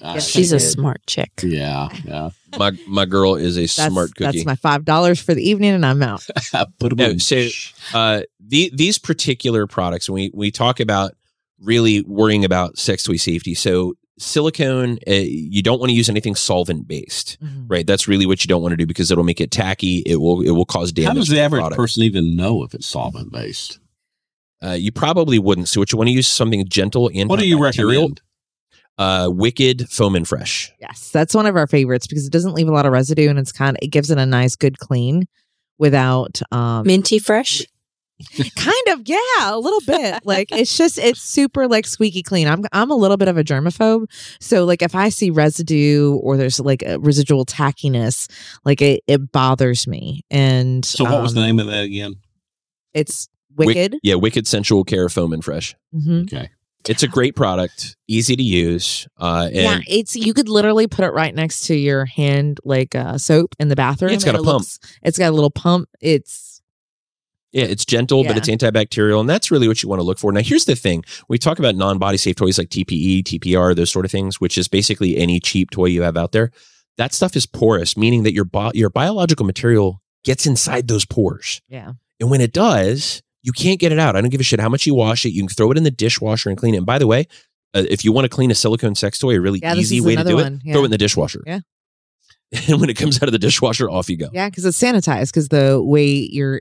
Yes, She's a smart chick. yeah, yeah. My my girl is a that's, smart cookie. that's my five dollars for the evening and i'm out Put 'em No, so- uh, the, these particular products, we, we talk about really worrying about sex toy safety. So silicone, uh, you don't want to use anything solvent based, right? That's really what you don't want to do because it'll make it tacky. It will it will cause damage. How does the average product. person even know if it's solvent based? Uh, you probably wouldn't. So what you want to use something gentle and What do you recommend? Uh, Wicked Foam and Fresh. yes that's one of our favorites because it doesn't leave a lot of residue and it's kind of it gives it a nice good clean without um Minty fresh. kind of yeah a little bit like it's just it's super like squeaky clean i'm i'm a little bit of a germaphobe so like if i see residue or there's like a residual tackiness like it, it bothers me and So, what was um, the name of that again? it's Wick- wicked yeah, Wicked Sensual Care Foam and Fresh. Mhm. Okay. It's a great product, easy to use. Uh, and yeah it's you could literally put it right next to your hand like uh soap in the bathroom Yeah, it's got a it pump. looks- it's got a little pump it's Yeah, it's gentle, but it's antibacterial, and that's really what you want to look for. Now, here's the thing: we talk about non-body safe toys like TPE, TPR, those sort of things, which is basically any cheap toy you have out there. That stuff is porous, meaning that your bi- your biological material gets inside those pores, yeah and when it does, you can't get it out. I don't give a shit how much you wash it. You can throw it in the dishwasher and clean it. And by the way, uh, if you want to clean a silicone sex toy, a really Yeah, easy way to do one. it: Yeah. throw it in the dishwasher. Yeah. And when it comes out of the dishwasher, off you go. yeah because it's sanitized because the way you're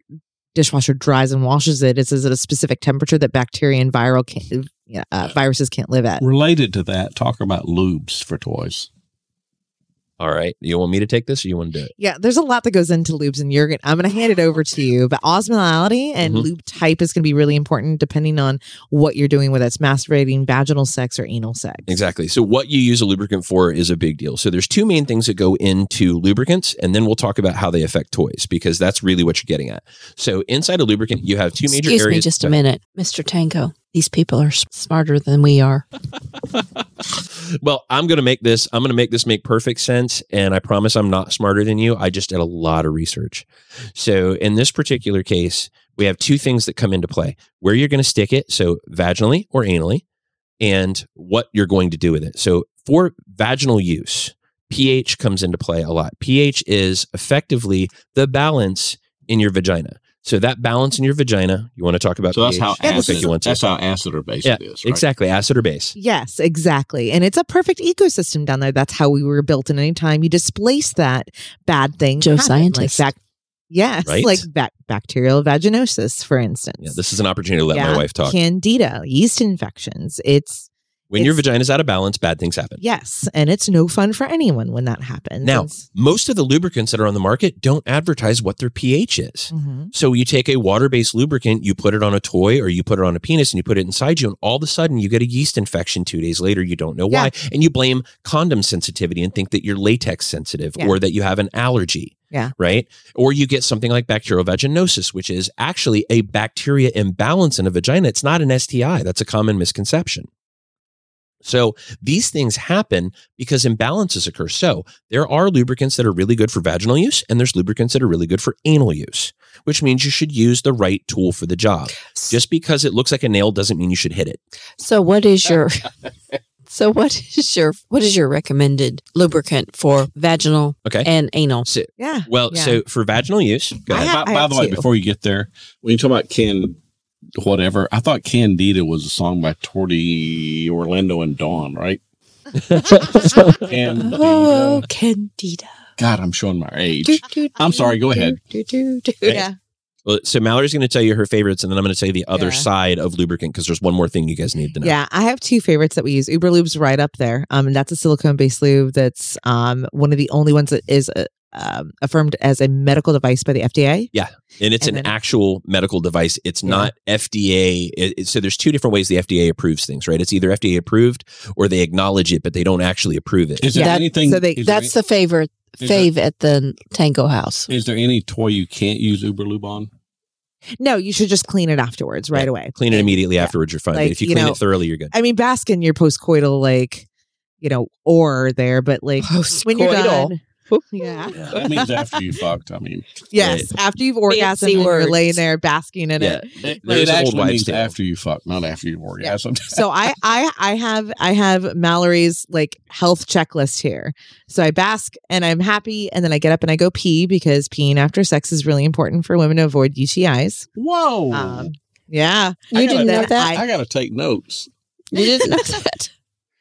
dishwasher dries and washes it, it's at a specific temperature that bacteria and viral can, yeah, uh, viruses can't live at. Related to that, talk about lubes for toys. All right. You want me to take this or you want to do it? Yeah, there's a lot that goes into lubes, and you're gonna, I'm going to hand it over to you. But osmolality and Mhm. lube type is going to be really important depending on what you're doing, whether it's masturbating, vaginal sex, or anal sex. Exactly. So what you use a lubricant for is a big deal. So there's two main things that go into lubricants, and then we'll talk about how they affect toys because that's really what you're getting at. So inside a lubricant, you have two major areas. Excuse me just a minute, Mr. Tango. These people are smarter than we are. Well, I'm going to make this. I'm going to make this make perfect sense, and I promise I'm not smarter than you. I just did a lot of research. So in this particular case, we have two things that come into play: where you're going to stick it, so vaginally or anally, and what you're going to do with it. So for vaginal use, pH comes into play a lot. pH is effectively the balance in your vagina. So that balance in your vagina, you want to talk about So that's pH? how acid. think you want to. That's how acid or base Yeah, it is. Right? Exactly, acid or base. Yes, exactly. And it's a perfect ecosystem down there. That's how we were built. And anytime you displace that bad thing, Joe happen, scientist. Like bac- yes, Right? like bac- bacterial vaginosis, for instance. Yeah, this is an opportunity to let my wife talk. Candida, yeast infections. It's When your It's- vagina's out of balance, bad things happen. yes, and it's no fun for anyone when that happens. Now, It's- most of the lubricants that are on the market don't advertise what their pH is. Mhm. So you take a water-based lubricant, you put it on a toy or you put it on a penis and you put it inside you and all of a sudden you get a yeast infection 2 days later, you don't know why, and you blame condom sensitivity and think that you're latex sensitive Yeah. or that you have an allergy. Yeah. Right? Or you get something like bacterial vaginosis, which is actually a bacteria imbalance in a vagina. It's not an STI. That's a common misconception. So these things happen because imbalances occur. So there are lubricants that are really good for vaginal use, and there's lubricants that are really good for anal use, which means you should use the right tool for the job. Just because it looks like a nail doesn't mean you should hit it. So what is your So what is your what is your recommended lubricant for vaginal Okay. and anal? So, yeah. well, Yeah. so for vaginal use, go ahead. ha- by, by the way, two. before you get there, when you talk about Can, whatever, I thought Candida was a song by Tony Orlando and Dawn, right? Candida. Oh, Candida. God, I'm showing my age. Do, do, I'm sorry, go do, ahead. do, do, do. yeah. Well, so Mallory's going to tell you her favorites, and then I'm going to tell you the other Yeah. side of lubricant because there's one more thing you guys need to know. Yeah, I have two favorites that we use. Uber Lube's right up there. Um, and that's a silicone based lube. That's um one of the only ones that is uh, um, affirmed as a medical device by the FDA. Yeah, and it's And an then- actual medical device. It's Yeah. not FDA. It, it- so there's two different ways the FDA approves things, right? It's either FDA approved or they acknowledge it, but they don't actually approve it. Is there That- anything? so they- is there That's the favorite Is there- fave at the Tango House. Is there any toy you can't use Uber Lube on? No, you should just clean it afterwards, right Yeah, away. Clean it immediately Yeah. afterwards, you're fine. Like, if you you clean know- it thoroughly, you're good. I mean, bask in your postcoital like, you know, or there, but like when you're Postcoital. done. Yeah. That means after you fucked. I mean, Yes. After you've orgasmed Fancy and you're laying there basking in yeah, it. it, there's it actually means tale. after you fuck, not after you've orgasm. so I, I I have I have Mallory's like health checklist here. So I bask and I'm happy, and then I get up and I go pee because peeing after sex is really important for women to avoid UTIs. Whoa! Um, yeah, You I didn't gotta- know that? I got to take notes. You didn't know that?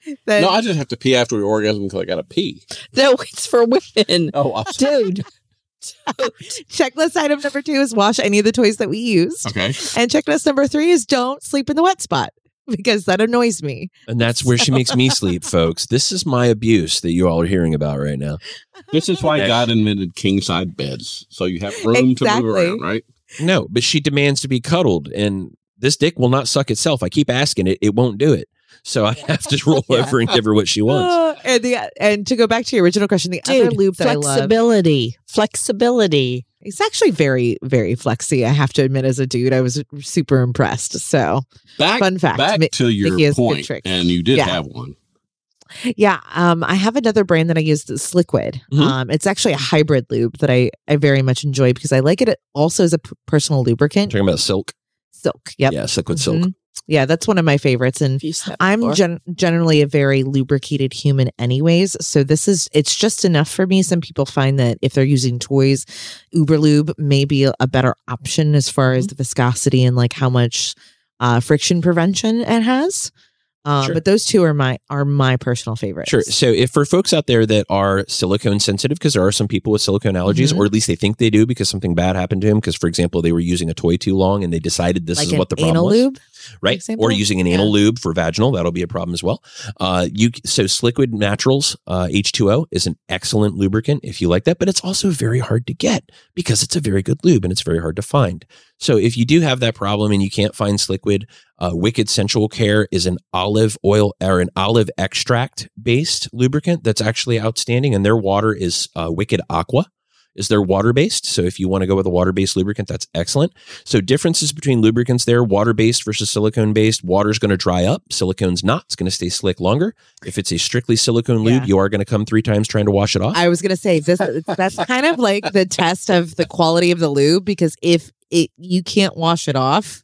Then- No, I just have to pee after we orgasm because I got to pee. No, it's for women. Oh, I Dude. checklist item number two is wash any of the toys that we use, okay. and checklist number three is don't sleep in the wet spot because that annoys me. and that's where she makes me sleep, folks. This is my abuse that you all are hearing about right now. This is why God invented king side beds, so you have room to move around, right? No, but she demands to be cuddled, and this dick will not suck itself. I keep asking it; it won't do it. So I have to roll Yeah. over and give her what she wants. Uh, and the and to go back to your original question, the other Dude, loop that I love. flexibility. Flexibility. It's actually very, very flexy. I have to admit, as a dude, I was super impressed. So, Back, Fun fact, Back Mi- to your Mickey has good point, tricks. and you did Yeah. have one. yeah, um, I have another brand that I use that's Sliquid. Mhm. Um, it's actually a hybrid lube that I I very much enjoy because I like it also as a p- personal lubricant. Talking about silk, Silk. Yep. yeah, Sliquid silk. Yeah, that's one of my favorites, and If you said I'm gen- generally a very lubricated human, anyways. So this is it's just enough for me. Some people find that if they're using toys, Uber Lube may be a, a better option as far Mm-hmm. as the viscosity and like how much uh, friction prevention it has. Uh, Sure. But those two are my are my personal favorites. Sure. So, if for folks out there that are silicone sensitive, because there are some people with silicone allergies, Mhm. or at least they think they do because something bad happened to them. because for example, they were using a toy too long and they decided this like is an what the problem anal was. Right? example? Or using an anal Yeah. lube for vaginal, that'll be a problem as well. Uh, you so Sliquid Naturals uh, H2O is an excellent lubricant if you like that, but it's also very hard to get because it's a very good lube and it's very hard to find. So if you do have that problem and you can't find Sliquid, uh, Wicked Sensual Care is an olive oil or an olive extract based lubricant that's actually outstanding, and their water is uh, Wicked Aqua. Is their water based? So if you want to go with a water based lubricant, that's excellent. So differences between lubricants there, water based versus silicone based. Water's going to dry up. Silicone's not. It's going to stay slick longer. If it's a strictly silicone lube, Yeah. you are going to come three times trying to wash it off. I was gonna say this. That's kind of like the test of the quality of the lube because if it you can't wash it off,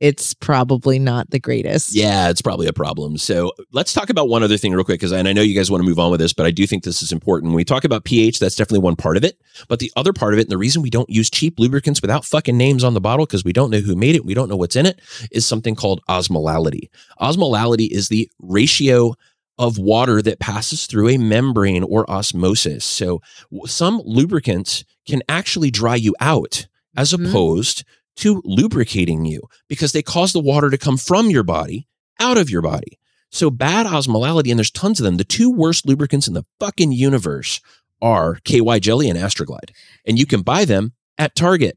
it's probably not the greatest. Yeah, it's probably a problem. So let's talk about one other thing real quick, because and I know you guys want to move on with this, but I do think this is important. When we talk about pH, that's definitely one part of it. But the other part of it, and the reason we don't use cheap lubricants without fucking names on the bottle, because we don't know who made it, we don't know what's in it, is something called osmolality. Osmolality is the ratio of water that passes through a membrane or osmosis. So some lubricants can actually dry you out as Mhm. opposed to lubricating you because they cause the water to come from your body out of your body. So bad osmolality, and there's tons of them. The two worst lubricants in the fucking universe are KY Jelly and Astroglide. And you can buy them at Target.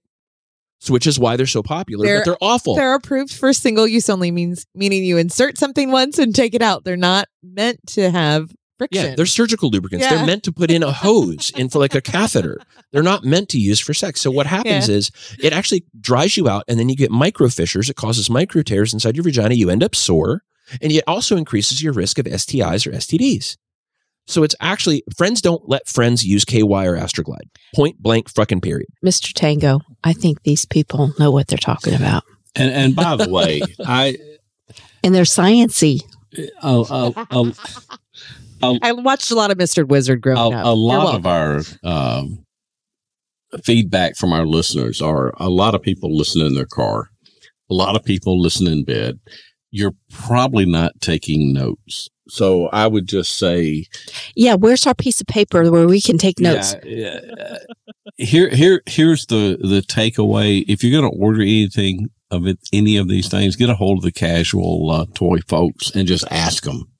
So which is why they're so popular, They're- but they're awful. They're approved for single use only means meaning you insert something once and take it out. They're not meant to have friction. Yeah, they're surgical lubricants. Yeah. They're meant to put in a hose in for like a catheter. They're not meant to use for sex. So what happens Yeah. is it actually dries you out and then you get micro fissures. It causes micro tears inside your vagina. You end up sore and it also increases your risk of STIs or STDs. So it's actually friends don't let friends use KY or Astroglide. Point blank fucking period. Mr. Tango, I think these people know what they're talking about. And and by the way, I And they're sciency. a, a, a, I watched a lot of Mr. Wizard growing up. a, a lot of our um, feedback from our listeners are a lot of people listen in their car, a lot of people listen in bed. You're probably not taking notes. So I would just say, Yeah, where's our piece of paper where we can take notes? Yeah, yeah. here, here, here's the the takeaway. If you're going to order anything of it, any of these things, get a hold of the casual uh, toy folks and just ask them.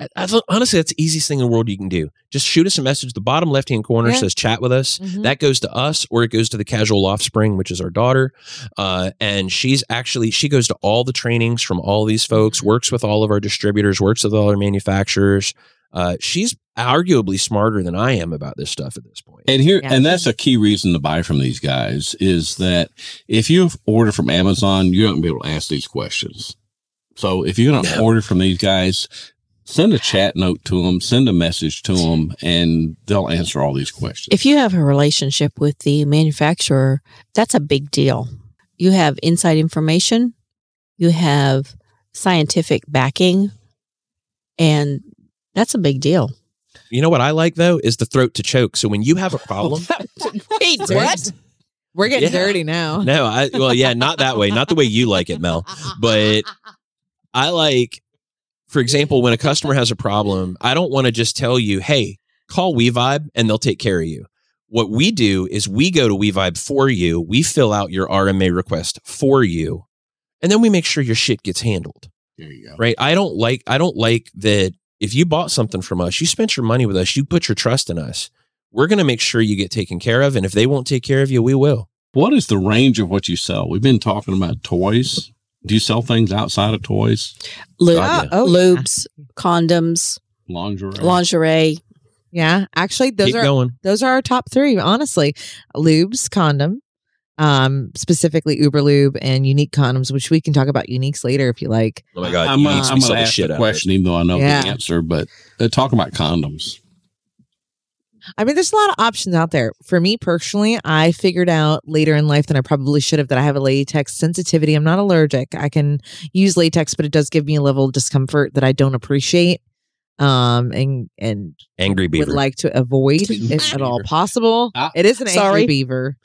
I- I honestly, that's the easiest thing in the world you can do. Just shoot us a message. The bottom left hand corner Yeah. says chat with us. Mhm. That goes to us or it goes to the casual offspring, which is our daughter. Uh, and she's actually, she goes to all the trainings from all these folks, Mhm. works with all of our distributors, works with all our manufacturers. Uh, she's arguably smarter than I am about this stuff at this point. And here, Yeah. and that's a key reason to buy from these guys is that if you order from Amazon, you're not gonna be able to ask these questions. So if you're going to No. order from these guys, send a chat note to them, send a message to them, and they'll answer all these questions. If you have a relationship with the manufacturer, that's a big deal. You have inside information, you have scientific backing, and that's a big deal. You know what I like though is the throat to choke. So when you have a problem, Wait, what? We're getting Yeah. dirty now. no, I, well, yeah, not that way, not the way you like it, Mel. But I like, for example, when a customer has a problem, I don't want to just tell you, hey, call WeVibe and they'll take care of you. What we do is we go to WeVibe for you, we fill out your RMA request for you, and then we make sure your shit gets handled. There you go. Right? I don't like I don't like that if you bought something from us, you spent your money with us, you put your trust in us. We're going to make sure you get taken care of and if they won't take care of you, we will. What is the range of what you sell? We've been talking about toys. Do you sell things outside of toys? Lube, God, Oh, yeah. lubes, condoms, Lingerie? lingerie. Yeah, actually, those Keep are going. those are our top three. Honestly, lubes, condom, um, specifically Uber Lube and unique condoms, which we can talk about uniques later if you like. Oh my god, I'm, you uh, I'm sell going to ask shit the out of it. question, even though I know Yeah. the answer. But uh, talk about condoms. I mean, there's a lot of options out there. For me personally, I figured out later in life than I probably should have that I have a latex sensitivity. I'm not allergic. I can use latex, but it does give me a level of discomfort that I don't appreciate. Um, and and Angry beaver would like to avoid if at all possible. Ah, it is an sorry. angry beaver.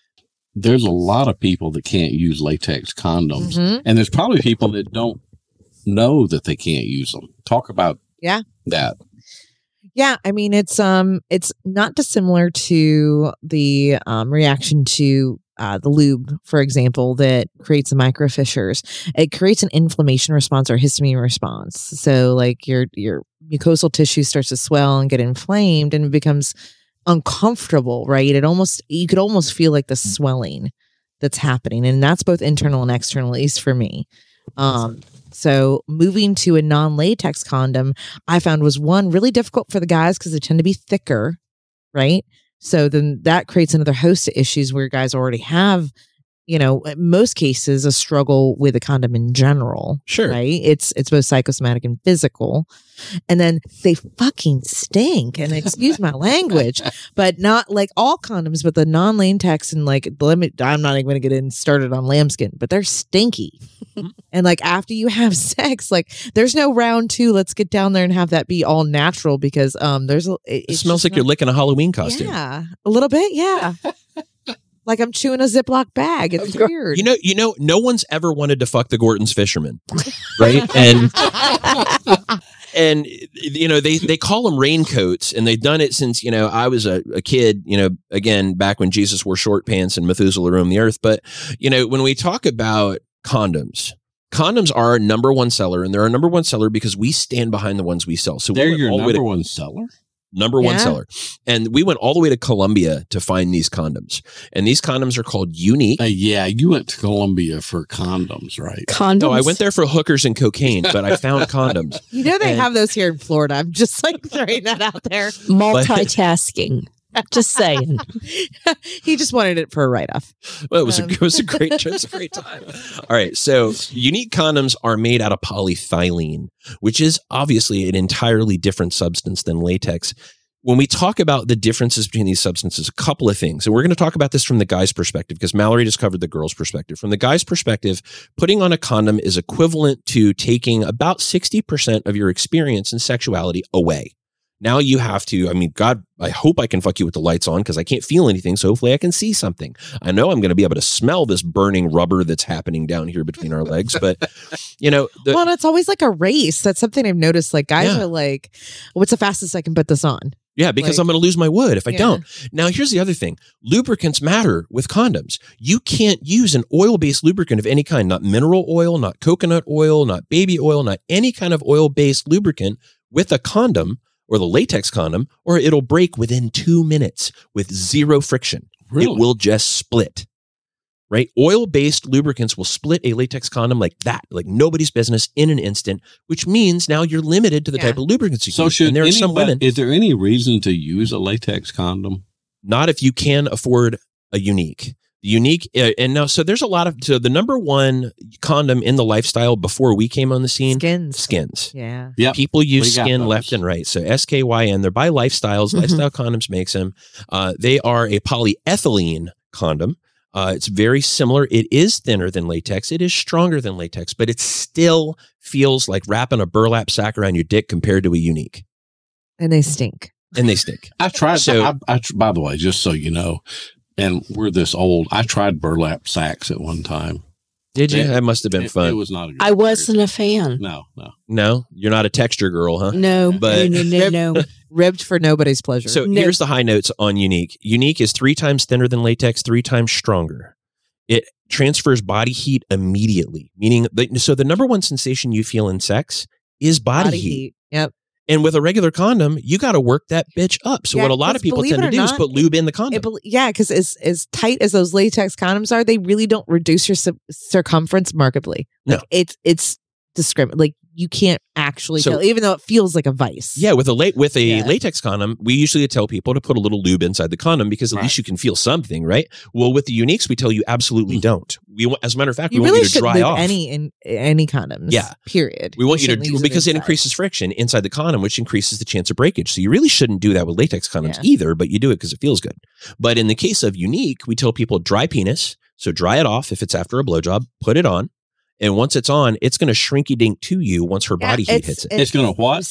There's a lot of people that can't use latex condoms. Mhm. And there's probably people that don't know that they can't use them. Talk about Yeah. that. Yeah, I mean it's um it's not dissimilar to the um reaction to uh, the lube, for example, that creates the microfissures. It creates an inflammation response or histamine response. So like your your mucosal tissue starts to swell and get inflamed and it becomes uncomfortable, right? It almost you could almost feel like the swelling that's happening. And that's both internal and external, at least for me. Um so moving to a non-latex condom I found was one really difficult for the guys because they tend to be thicker, right? So then that creates another host of issues where guys already have, you know, most cases a struggle with a condom in general. Sure. Right? It's it's both psychosomatic and physical. And then they fucking stink. And excuse my language, but not like all condoms, but the non-latex and like the limit I'm not even gonna get in started on lambskin, but they're stinky. and like after you have sex, like there's no round two. Let's get down there and have that be all natural because um there's a it, It smells like you're licking a Halloween costume. Yeah, a little bit. Yeah, like I'm chewing a Ziploc bag. It's weird. You know, you know, no one's ever wanted to fuck the Gorton's fisherman, right? And and you know they they call them raincoats, and they've done it since you know I was a, a kid. You know, again back when Jesus wore short pants and Methuselah roamed the earth. But you know, when we talk about condoms. Condoms are our number one seller, and they're our number one seller because we stand behind the ones we sell. So we They're went your all to number one seller. Number one Yeah. seller. And we went all the way to Colombia to find these condoms. And these condoms are called Unique. Uh, yeah, you went to Colombia for condoms, right? Condoms. No, I went there for hookers and cocaine, but I found condoms. You know they And- have those here in Florida. I'm just like throwing that out there. multitasking. Just saying. he just wanted it for a write off. Well, it was a, Um. it was a great it was a great time. All right, so unique condoms are made out of polyethylene, which is obviously an entirely different substance than latex. When we talk about the differences between these substances, a couple of things, and we're going to talk about this from the guy's perspective because Mallory just covered the girl's perspective. From the guy's perspective, putting on a condom is equivalent to taking about 60% of your experience in sexuality away. Now you have to, I mean, God, I hope I can fuck you with the lights on because I can't feel anything. So hopefully I can see something. I know I'm going to be able to smell this burning rubber that's happening down here between our legs. But, you know, the, well, it's always like a race. That's something I've noticed. Like guys Yeah. are like, "What's the fastest I can put this on?" yeah, because like- I'm going to lose my wood if I Yeah. don't. Now, here's the other thing lubricants matter with condoms. You can't use an oil based lubricant of any kind, not mineral oil, not coconut oil, not baby oil, not any kind of oil based lubricant with a condom or the latex condom, or it'll break within two minutes with zero friction. Really? It will just split. Right? Oil based lubricants will split a latex condom like that, like nobody's business in an instant, which means now you're limited to the Yeah. type of lubricants you can so use. should And there are some women, Is there any reason to use a latex condom? not if you can afford a unique. The unique, uh, and now, so there's a lot of, so the number one condom in the lifestyle before we came on the scene, Skins. skins. Yeah. Yep. People use We got skin those. left and right. So SKYN, they're by Lifestyles. Mhm. Lifestyle Condoms makes them. Uh, they are a polyethylene condom. Uh, it's very similar. It is thinner than latex. It is stronger than latex, but it still feels like wrapping a burlap sack around your dick compared to a unique. And they stink. And they stink. I tried. So- I, I, by the way, just so you know, and we're this old. I tried burlap sacks at one time. Did you? Yeah. That must have been It, fun. it was not. A I wasn't a fan. No, no. no, you're not a texture girl, huh? No, But- no, no, no, no. Ribbed for nobody's pleasure. So No. here's the high notes on Unique. Unique is three times thinner than latex, three times stronger. It transfers body heat immediately, meaning that, so the number one sensation you feel in sex is body, heat. Yep. And with a regular condom, you got to work that bitch up. So Yeah, what a lot of people tend to do is put lube in the condom. It yeah, because as as tight as those latex condoms are, they really don't reduce your cir- circumference markedly. No. It's it's discriminate. Like you can't actually So- tell, even though it feels like a vice. yeah, with a late with a Yeah. latex condom, we usually tell people to put a little lube inside the condom because at Right. least you can feel something, right? Well, with the uniques, we tell you absolutely mm. don't. We want, as a matter of fact, you we really want you to dry off. any in any condoms. Yeah. Period. We want you, shouldn't to use because it inside. increases friction inside the condom, which increases the chance of breakage. So you really shouldn't do that with latex condoms Yeah. either, but you do it because it feels good. But in the case of unique, we tell people dry penis. So dry it off if it's after a blowjob, put it on. And once it's on, it's going to shrinky dink to you once her Yeah, body heat hits it. It's gonna what?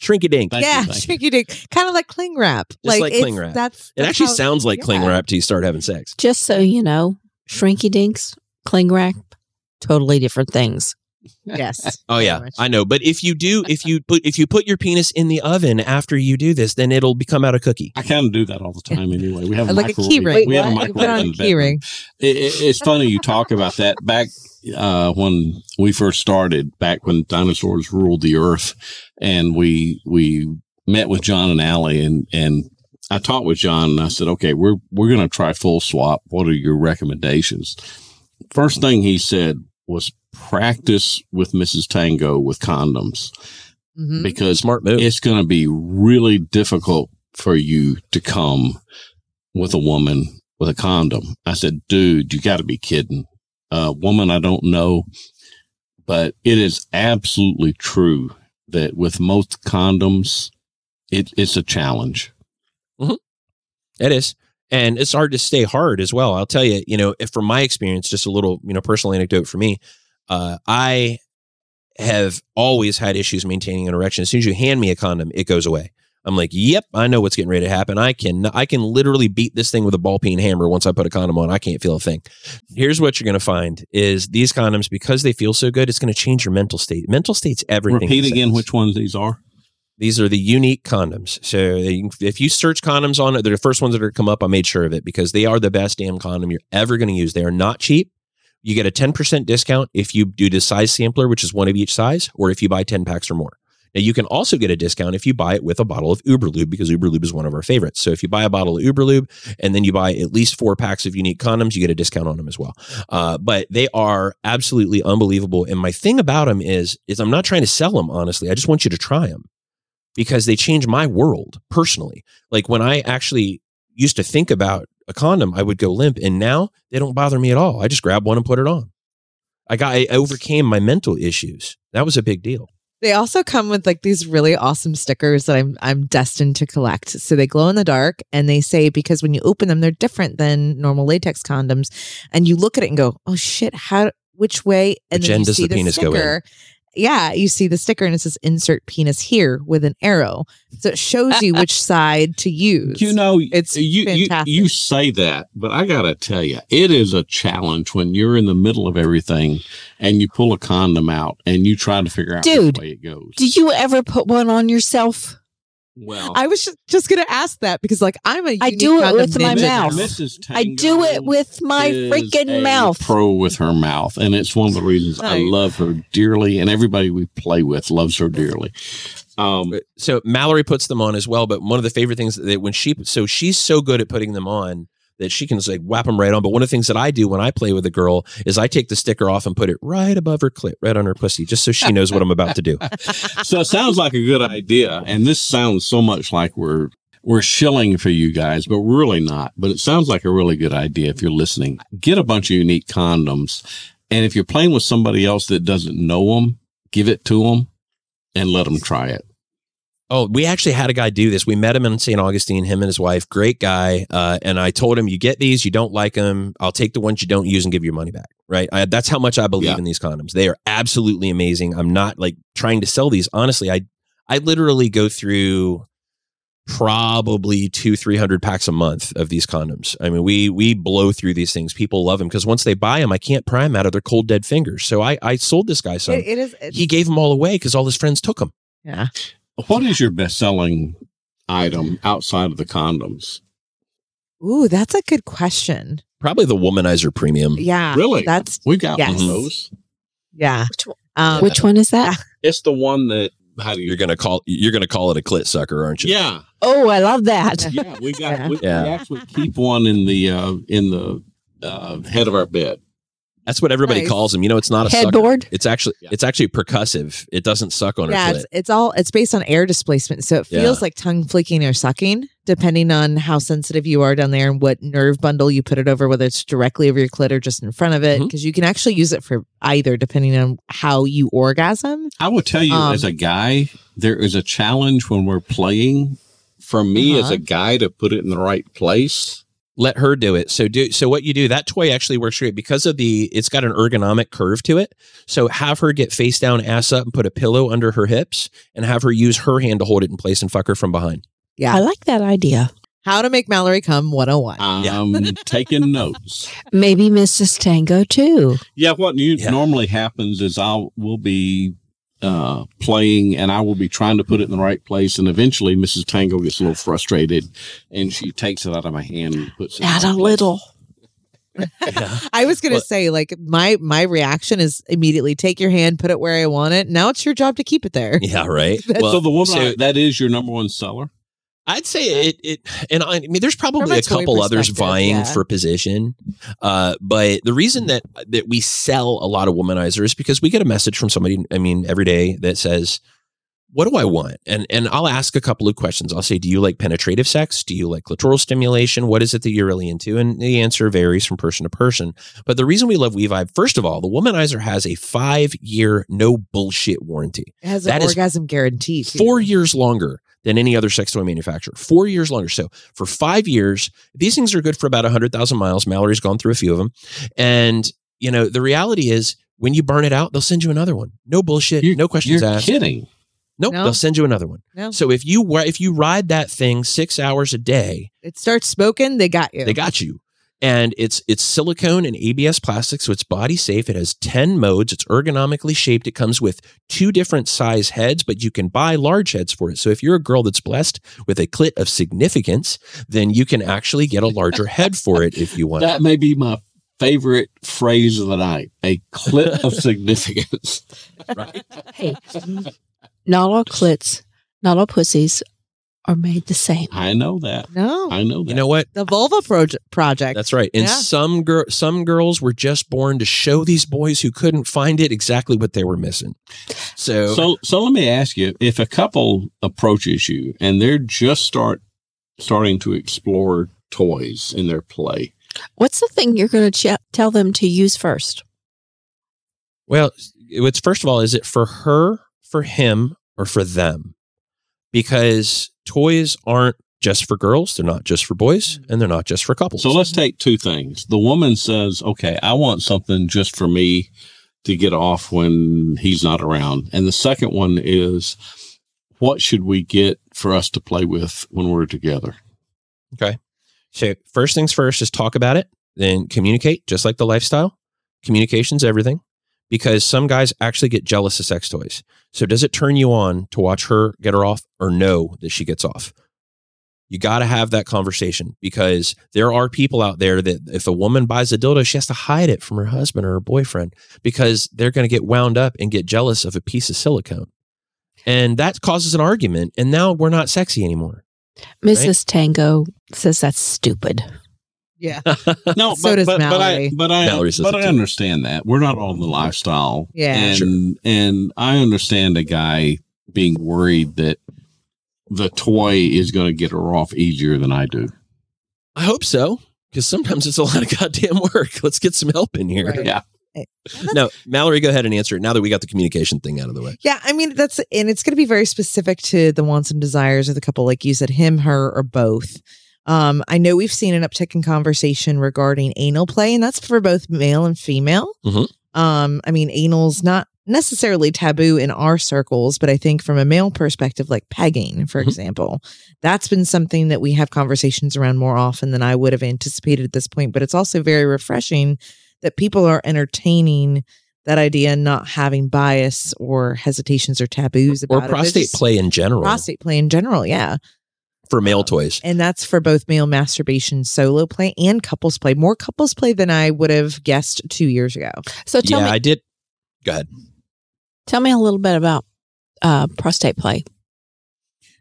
Shrinky dink. Yeah, shrinky dink, kind of like cling wrap. like it's- cling wrap. That's, It actually how- sounds like cling wrap till you start having sex. Just so you know, shrinky dinks, cling wrap, totally different things. Yes. Oh yeah, I know. But if you do, if you put if you put your penis in the oven after you do this, then it'll become out a cookie. I kind of do that all the time anyway. We have a like a key ring. We have a You microwave put on a key ring. It, it, it's funny you talk about that. Back uh, when we first started, back when dinosaurs ruled the earth, and we we met with John and Allie, and and I talked with John, and I said, okay, we're we're going to try full swap. What are your recommendations? First thing he said was practice with Mrs. Tango with condoms Mhm. because Smart move. it's going to be really difficult for you to come with a woman with a condom. I said, dude, you got to be kidding. Uh, woman, I don't know, but it is absolutely true that with most condoms, it, it's a challenge. It is. And it's hard to stay hard as well. I'll tell you, you know, if from my experience, just a little, you know, personal anecdote for me, uh, I have always had issues maintaining an erection. As soon as you hand me a condom, it goes away. I'm like, yep, I know what's getting ready to happen. I can, I can literally beat this thing with a ball peen hammer. Once I put a condom on, I can't feel a thing. Here's what you're going to find is these condoms, because they feel so good, it's going to change your mental state. Mental state's everything. Repeat again which ones these are. These are the unique condoms. So if you search condoms on it, they're the first ones that are come up. I made sure of it because they are the best damn condom you're ever going to use. They are not cheap. You get a 10% discount if you do the size sampler, which is one of each size, or if you buy 10 packs or more. Now you can also get a discount if you buy it with a bottle of Uberlube because Uberlube is one of our favorites. So if you buy a bottle of Uberlube and then you buy at least four packs of unique condoms, you get a discount on them as well. Uh, but they are absolutely unbelievable. And my thing about them is, is I'm not trying to sell them. Honestly, I just want you to try them because they change my world personally. Like when I actually used to think about a condom, I would go limp, and now they don't bother me at all. I just grab one and put it on. I got I overcame my mental issues. That was a big deal. They also come with like these really awesome stickers that I'm I'm destined to collect. So they glow in the dark and they say because when you open them they're different than normal latex condoms and you look at it and go, "Oh shit, how which way?" And Which then end you does see the the, penis go in? Sticker. Yeah, you see the sticker and it says insert penis here with an arrow. So it shows you which side to use. You know, It's you, you you say that, but I gotta tell you, it is a challenge when you're in the middle of everything and you pull a condom out and you try to figure out Dude. which way it goes. Do you ever put one on yourself? Well, I was just, just going to ask that because like I'm a I do it condom with my mouth. now. Mrs. I do it with my is freaking a mouth. Pro with her mouth, and it's one of the reasons I love her dearly, and everybody we play with loves her dearly. Um, So Mallory puts them on as well. But one of the favorite things that when she so she's so good at putting them on that she can just like whap them right on. But one of the things that I do when I play with a girl is I take the sticker off and put it right above her clit, right on her pussy, just so she knows what I'm about to do. so it sounds like a good idea, and this sounds so much like we're we're shilling for you guys, but we're really not. But it sounds like a really good idea if you're listening. Get a bunch of unique condoms, and if you're playing with somebody else that doesn't know them, give it to them and let them try it. Oh, we actually had a guy do this. We met him in St. Augustine, him and his wife. Great guy. Uh, and I told him, you get these, you don't like them. I'll take the ones you don't use and give your money back. Right. I, that's how much I believe Yeah. in these condoms. They are absolutely amazing. I'm not like trying to sell these. Honestly, I, I literally go through probably two, 300 packs a month of these condoms. I mean, we, we blow through these things. People love them because once they buy them, I can't pry them out of their cold, dead fingers. So I, I sold this guy some. It- it is. it's- he gave them all away because all his friends took them. yeah. What is your best selling item outside of the condoms? Ooh, that's a good question. Probably the womanizer premium. Yeah. Really? That's We got one of those. yeah. Which one? Um, Which one is that? It's the one that how do you You're gonna call you're gonna call it a clit sucker, aren't you? Yeah. Oh, I love that. Yeah, we got Yeah. We, Yeah. we actually keep one in the uh in the uh head of our bed. That's what everybody Nice. calls them. You know, it's not a sucker. Headboard. It's actually Yeah. it's actually percussive. It doesn't suck on yeah, her clit. it's, it's all it's based on air displacement, so it feels Yeah. like tongue flicking or sucking, depending on how sensitive you are down there and what nerve bundle you put it over, whether it's directly over your clit or just in front of it, because you can actually use it for either, depending on how you orgasm. I will tell you Um, as a guy, there is a challenge when we're playing for me as Uh-huh. a guy to put it in the right place. Let her do it. So do so what you do, that toy actually works great because of the it's got an ergonomic curve to it. So have her get face down, ass up, and put a pillow under her hips and have her use her hand to hold it in place and fuck her from behind. Yeah, I like that idea. How to make Mallory come 101. I'm taking notes. Maybe Mrs. Tango too. Yeah, what you, Yeah. normally happens is I will be uh, playing and I will be trying to put it in the right place, and eventually Mrs. Tango gets a little frustrated, and she takes it out of my hand and puts it. in Not the a place. little. Yeah. I was going to Well- say, like, my my reaction is immediately take your hand, put it where I want it. Now it's your job to keep it there. Yeah, right. so the woman so- that is your number one seller. I'd say it. It and I, I mean, there's probably a couple others vying yeah. for position, uh, but the reason that that we sell a lot of womanizers is because we get a message from somebody. I mean, every day that says, "What do I want?" And and I'll ask a couple of questions. I'll say, "Do you like penetrative sex? Do you like clitoral stimulation? What is it that you're really into?" And the answer varies from person to person. But the reason we love WeVibe, first of all, the womanizer has a five year no bullshit warranty It has That an is orgasm guarantee. too. four years longer than any other sex toy manufacturer. Four years longer. So for five years, these things are good for about 100,000 miles. Mallory's gone through a few of them. And, you know, the reality is when you burn it out, they'll send you another one. No bullshit. You- no questions You're asked. kidding. Nope. No. They'll send you another one. No. So if you wa- if you ride that thing six hours a day, It starts smoking, they got you. they got you. And it's it's silicone and ABS plastic, so it's body safe. It has 10 modes. It's ergonomically shaped. It comes with two different size heads, but you can buy large heads for it. So if you're a girl that's blessed with a clit of significance, then you can actually get a larger head for it if you want. That may be my favorite phrase of the night. A clit of significance. right? Hey, not all clits, not all pussies are made the same. I know that. no. I know that. You know what? the Vulva Proje- Project. That's right. And Yeah. some girl, some girls were just born to show these boys who couldn't find it exactly what they were missing. So, So, so let me ask you: if a couple approaches you and they're just start starting to explore toys in their play, What's the thing you're going to ch- tell them to use first? Well, it's first of all, is it for her, for him, or for them? Because toys aren't just for girls, they're not just for boys, mm-hmm. and they're not just for couples. so let's take two things. The woman says, "Okay, I want something just for me to get off when he's not around," and the second one is, "What should we get for us to play with when we're together?" Okay. So first things first is talk about it, then communicate, just like the lifestyle. Communication's everything. Because some guys actually get jealous of sex toys. So does it turn you on to watch her get her off or know that she gets off? You got to have that conversation because there are people out there that if a woman buys a dildo, she has to hide it from her husband or her boyfriend because they're going to get wound up and get jealous of a piece of silicone. And that causes an argument. And now we're not sexy anymore. Mrs. Tango says that's stupid. Yeah. No, So but, does but, but Mallory. I but I Mallory says but I understand that we're not on the lifestyle. Yeah. and Sure. and I understand a guy being worried that the toy is going to get her off easier than I do. I hope so, because sometimes it's a lot of goddamn work. Let's get some help in here. Right. Yeah. No, Mallory, go ahead and answer it now that we got the communication thing out of the way. Yeah, I mean that's and it's going to be very specific to the wants and desires of the couple, like you said, him, her, or both. Um, I know we've seen an uptick in conversation regarding anal play, and that's for both male and female. Mhm. Um, I mean, anal's not necessarily taboo in our circles, but I think from a male perspective, like pegging, for Mhm. example, that's been something that we have conversations around more often than I would have anticipated at this point. But it's also very refreshing that people are entertaining that idea, and not having bias or hesitations or taboos about it. Or prostate just play in general prostate play in general, yeah. For male toys. And that's for both male masturbation solo play and couples play. More couples play than I would have guessed two years ago. So tell yeah, me, I did. Go ahead. tell me a little bit about uh, prostate play.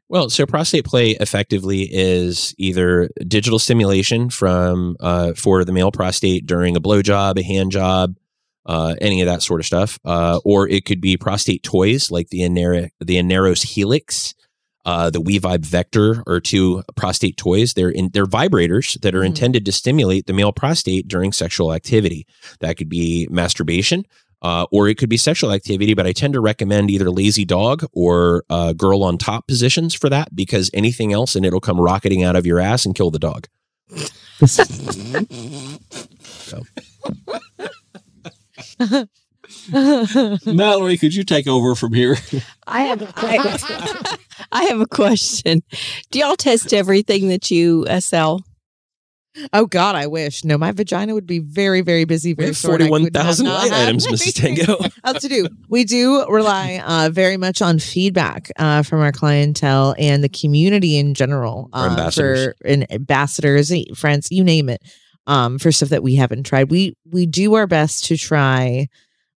Well, so prostate play effectively is either digital stimulation from uh, for the male prostate during a blowjob, a hand job, uh, any of that sort of stuff, uh, or it could be prostate toys like the Anera, the Aneros Helix, uh, the WeVibe Vector, or two prostate toys. They're in, they're vibrators that are Mhm. intended to stimulate the male prostate during sexual activity. That could be masturbation, uh, or it could be sexual activity, but I tend to recommend either lazy dog or uh, girl on top positions for that because anything else and it'll come rocketing out of your ass and kill the dog. Mallory, could you take over from here? I have I, I have a question. Do y'all test everything that you uh, sell? Oh God, I wish. No, my vagina would be very, very busy. We Very have short. I could not 41,000 line items, Mrs. Tango. else to do. We do rely uh, very much on feedback uh, from our clientele and the community in general. Our uh, ambassadors. for and ambassadors, friends, you name it. Um, for stuff that we haven't tried, we we do our best to try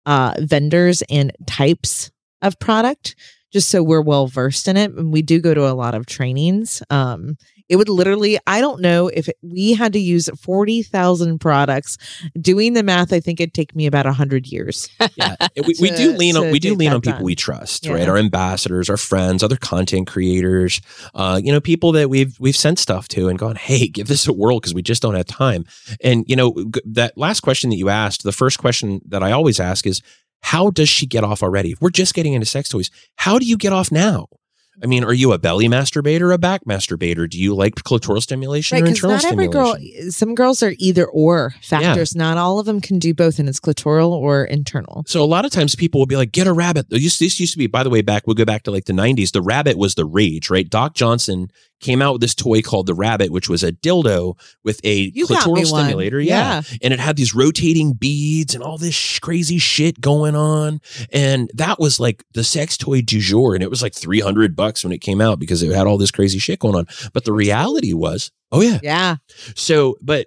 uh, vendors and types of product, just so we're well versed in it. And we do go to a lot of trainings. Um, it would literally, I don't know if it, we had to use 40,000 products. Doing the math, I think it'd take me about 100 years. yeah, we, we do lean on, we do lean on people done. we trust, Yeah. right? Our ambassadors, our friends, other content creators, uh, you know, people that we've we've sent stuff to and gone, hey, give this a whirl because we just don't have time. And you know, that last question that you asked, the first question that I always ask is, how does she get off already? We're just getting into sex toys, how do you get off now? I mean, are you a belly masturbator or a back masturbator? Do you like clitoral stimulation Right, or because internal not every stimulation? girl, some girls are either or factors. Not all of them can do both, and it's clitoral or internal. So a lot of times people will be like, get a rabbit. This used, this used to be, by the way, back, we'll go back to like the 90s. The rabbit was the rage, right? Doc Johnson came out with this toy called the rabbit, which was a dildo with a You clitoral stimulator. Yeah. And it had these rotating beads and all this sh- crazy shit going on. And that was like the sex toy du jour. And it was like 300 bucks when it came out because it had all this crazy shit going on. But the reality was, oh yeah, yeah. so, but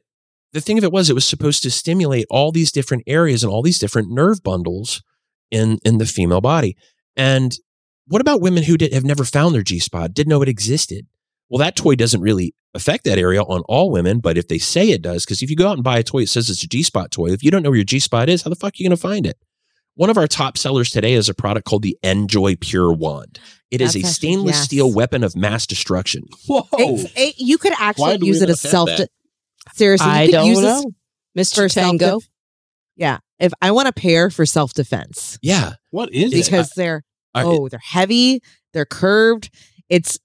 the thing of it was, it was supposed to stimulate all these different areas and all these different nerve bundles in in the female body. And what about women who did, have never found their G spot, didn't know it existed? Well, that toy doesn't really affect that area on all women, but if they say it does, because if you go out and buy a toy, it says it's a G spot toy. If you don't know where your G spot is, how the fuck are you going to find it? One of our top sellers today is a product called the Njoy Pure Wand. It is That's a actually- stainless yes. steel weapon of mass destruction. Whoa. It- you could actually use it as self. that? Seriously, you I could don't use this know. Mr. for Tango. self. Yeah, if I want a pair for self defense Yeah. what is it? because they're I- oh they're heavy, they're curved. It's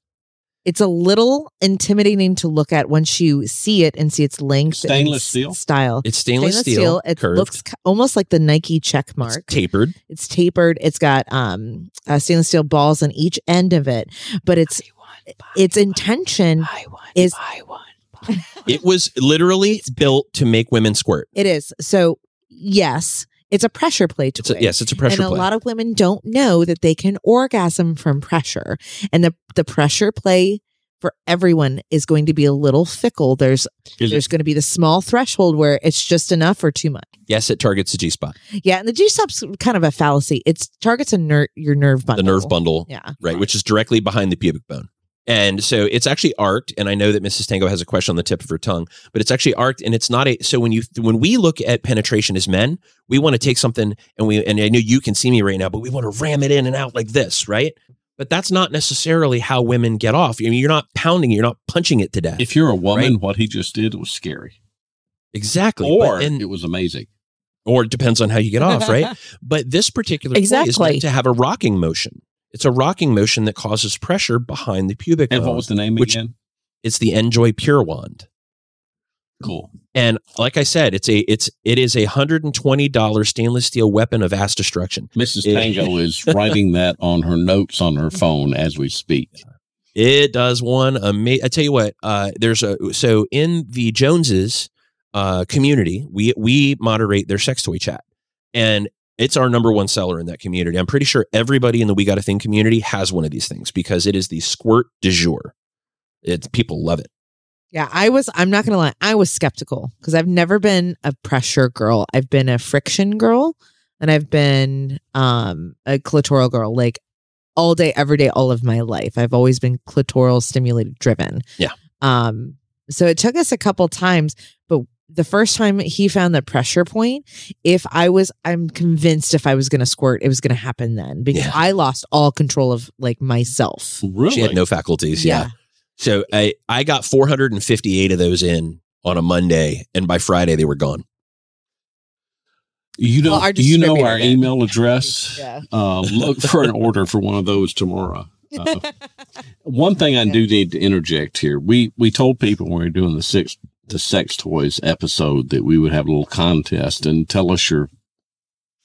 it's a little intimidating to look at once you see it and see its length, Stainless s- steel? style. It's stainless, steel, It curved, looks almost like the Nike check it's mark. tapered. It's tapered. It's got um uh, stainless steel balls on each end of it, but it's its intention Buy one. is- buy one. It was literally built to make women squirt. it is. So yes, it's a pressure plate It's a, yes, it's a pressure play. and a lot of women don't know that they can orgasm from pressure. And the, the pressure play for everyone is going to be a little fickle. There's Is there's it going to be the small threshold where it's just enough or too much. yes, it targets the G spot, Yeah, and the G spot's kind of a fallacy. It targets a ner- your nerve bundle. the nerve bundle, Yeah. right, which is directly behind the pubic bone. And so it's actually arced, and I know that Mrs. Tango has a question on the tip of her tongue, but it's actually arced, and it's not a. So when you when we look at penetration as men, we want to take something, and we and I know you can see me right now, but we want to ram it in and out like this, right? But that's not necessarily how women get off. I mean, you're not pounding, you're not punching it to death. if you're a woman, Right. what he just did was scary, exactly. or But- and- it was amazing. or it depends on how you get off, right? But this particular toy is Exactly. meant to have a rocking motion. It's a rocking motion that causes pressure behind the pubic And bone. what was the name which- again? it's the Njoy Pure Wand. Cool. And like I said, it's a it's it is a hundred and twenty dollar stainless steel weapon of ass destruction. Mrs. Tango is writing that on her notes on her phone as we speak. It does one amazing. I tell you what, uh, there's a so in the Joneses uh, community, we we moderate their sex toy chat, and it's our number one seller in that community. I'm pretty sure everybody in the We Got a Thing community has one of these things because it is the squirt du jour. It's people love it. Yeah, I was, I'm not to lie, I was skeptical because I've never been a pressure girl. I've been a friction girl and I've been um, a clitoral girl like all day, every day, all of my life. I've always been clitoral stimulated driven. Yeah. Um, so it took us a couple times, the first time he found the pressure point, if I was, I'm convinced if I was going to squirt, it was going to happen then because Yeah. I lost all control of like myself. Really? She had no faculties. yeah. So I I got 458 of those in on a Monday, and by Friday they were gone. You know, Well, our you know our distributor email address. Yeah. Uh, look for an order for one of those tomorrow. Uh, one thing I Yeah. do need to interject here. We we told people when we were doing the six the sex toys episode that we would have a little contest and tell us your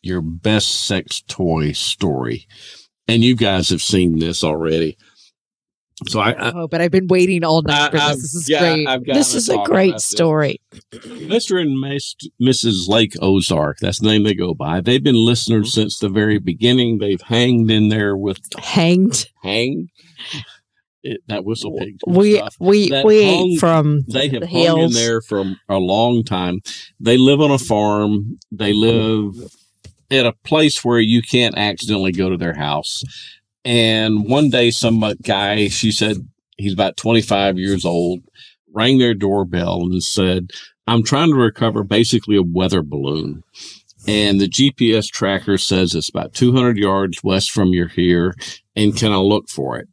your best sex toy story. And you guys have seen this already. So I, I Oh, but I've been waiting all night for I- this. This is yeah, great. This is a great about this. story. Mr. and Miss, Mrs. Lake Ozark, that's the name they go by. They've been listeners mm-hmm. since the very beginning. They've hanged in there with Hanged. hang. It, that whistle pig We stuff. we we hung- from They have the hung in there for a long time. They live on a farm. They live at a place where you can't accidentally go to their house. And one day, some guy, she said he's about 25 years old, rang their doorbell and said, I'm trying to recover basically a weather balloon. And the GPS tracker says it's about 200 yards west from your here. And can I look for it?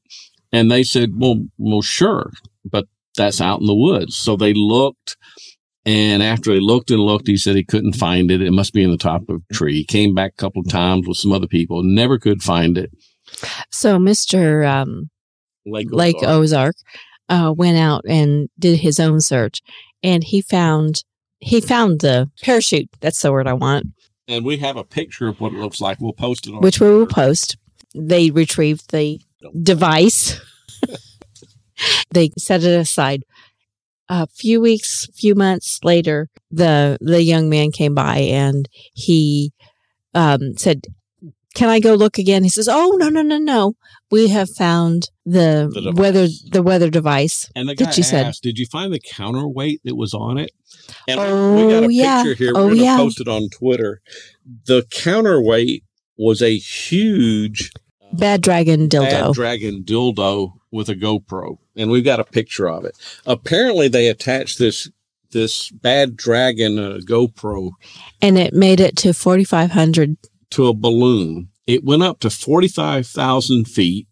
And they said, well, well, sure. But that's out in the woods. So they looked. And after they looked and looked, he said he couldn't find it. It must be in the top of a tree. He came back a couple of times with some other people, never could find it. so Mr. Um, Lake, Lake Ozark. Ozark uh, went out and did his own search, and he found he found the parachute. That's the word I want, And we have a picture of what it looks like. We'll post it on which we will post. They retrieved the device. they set it aside. A few weeks, few months later, the the young man came by and he um, said, "Can I go look again?" He says, "Oh no, no, no, no! We have found the, The weather the weather device." And the that guy you said. "Did you find the counterweight that was on it?" And Oh, we got a yeah. picture here. Oh, We're going to yeah. post it on Twitter. The counterweight was a huge Bad dragon dildo. Bad dragon dildo with a GoPro, and we've got a picture of it. Apparently, they attached this this bad dragon uh, GoPro and it made it to 4,500. to a balloon. It went up to forty five thousand feet.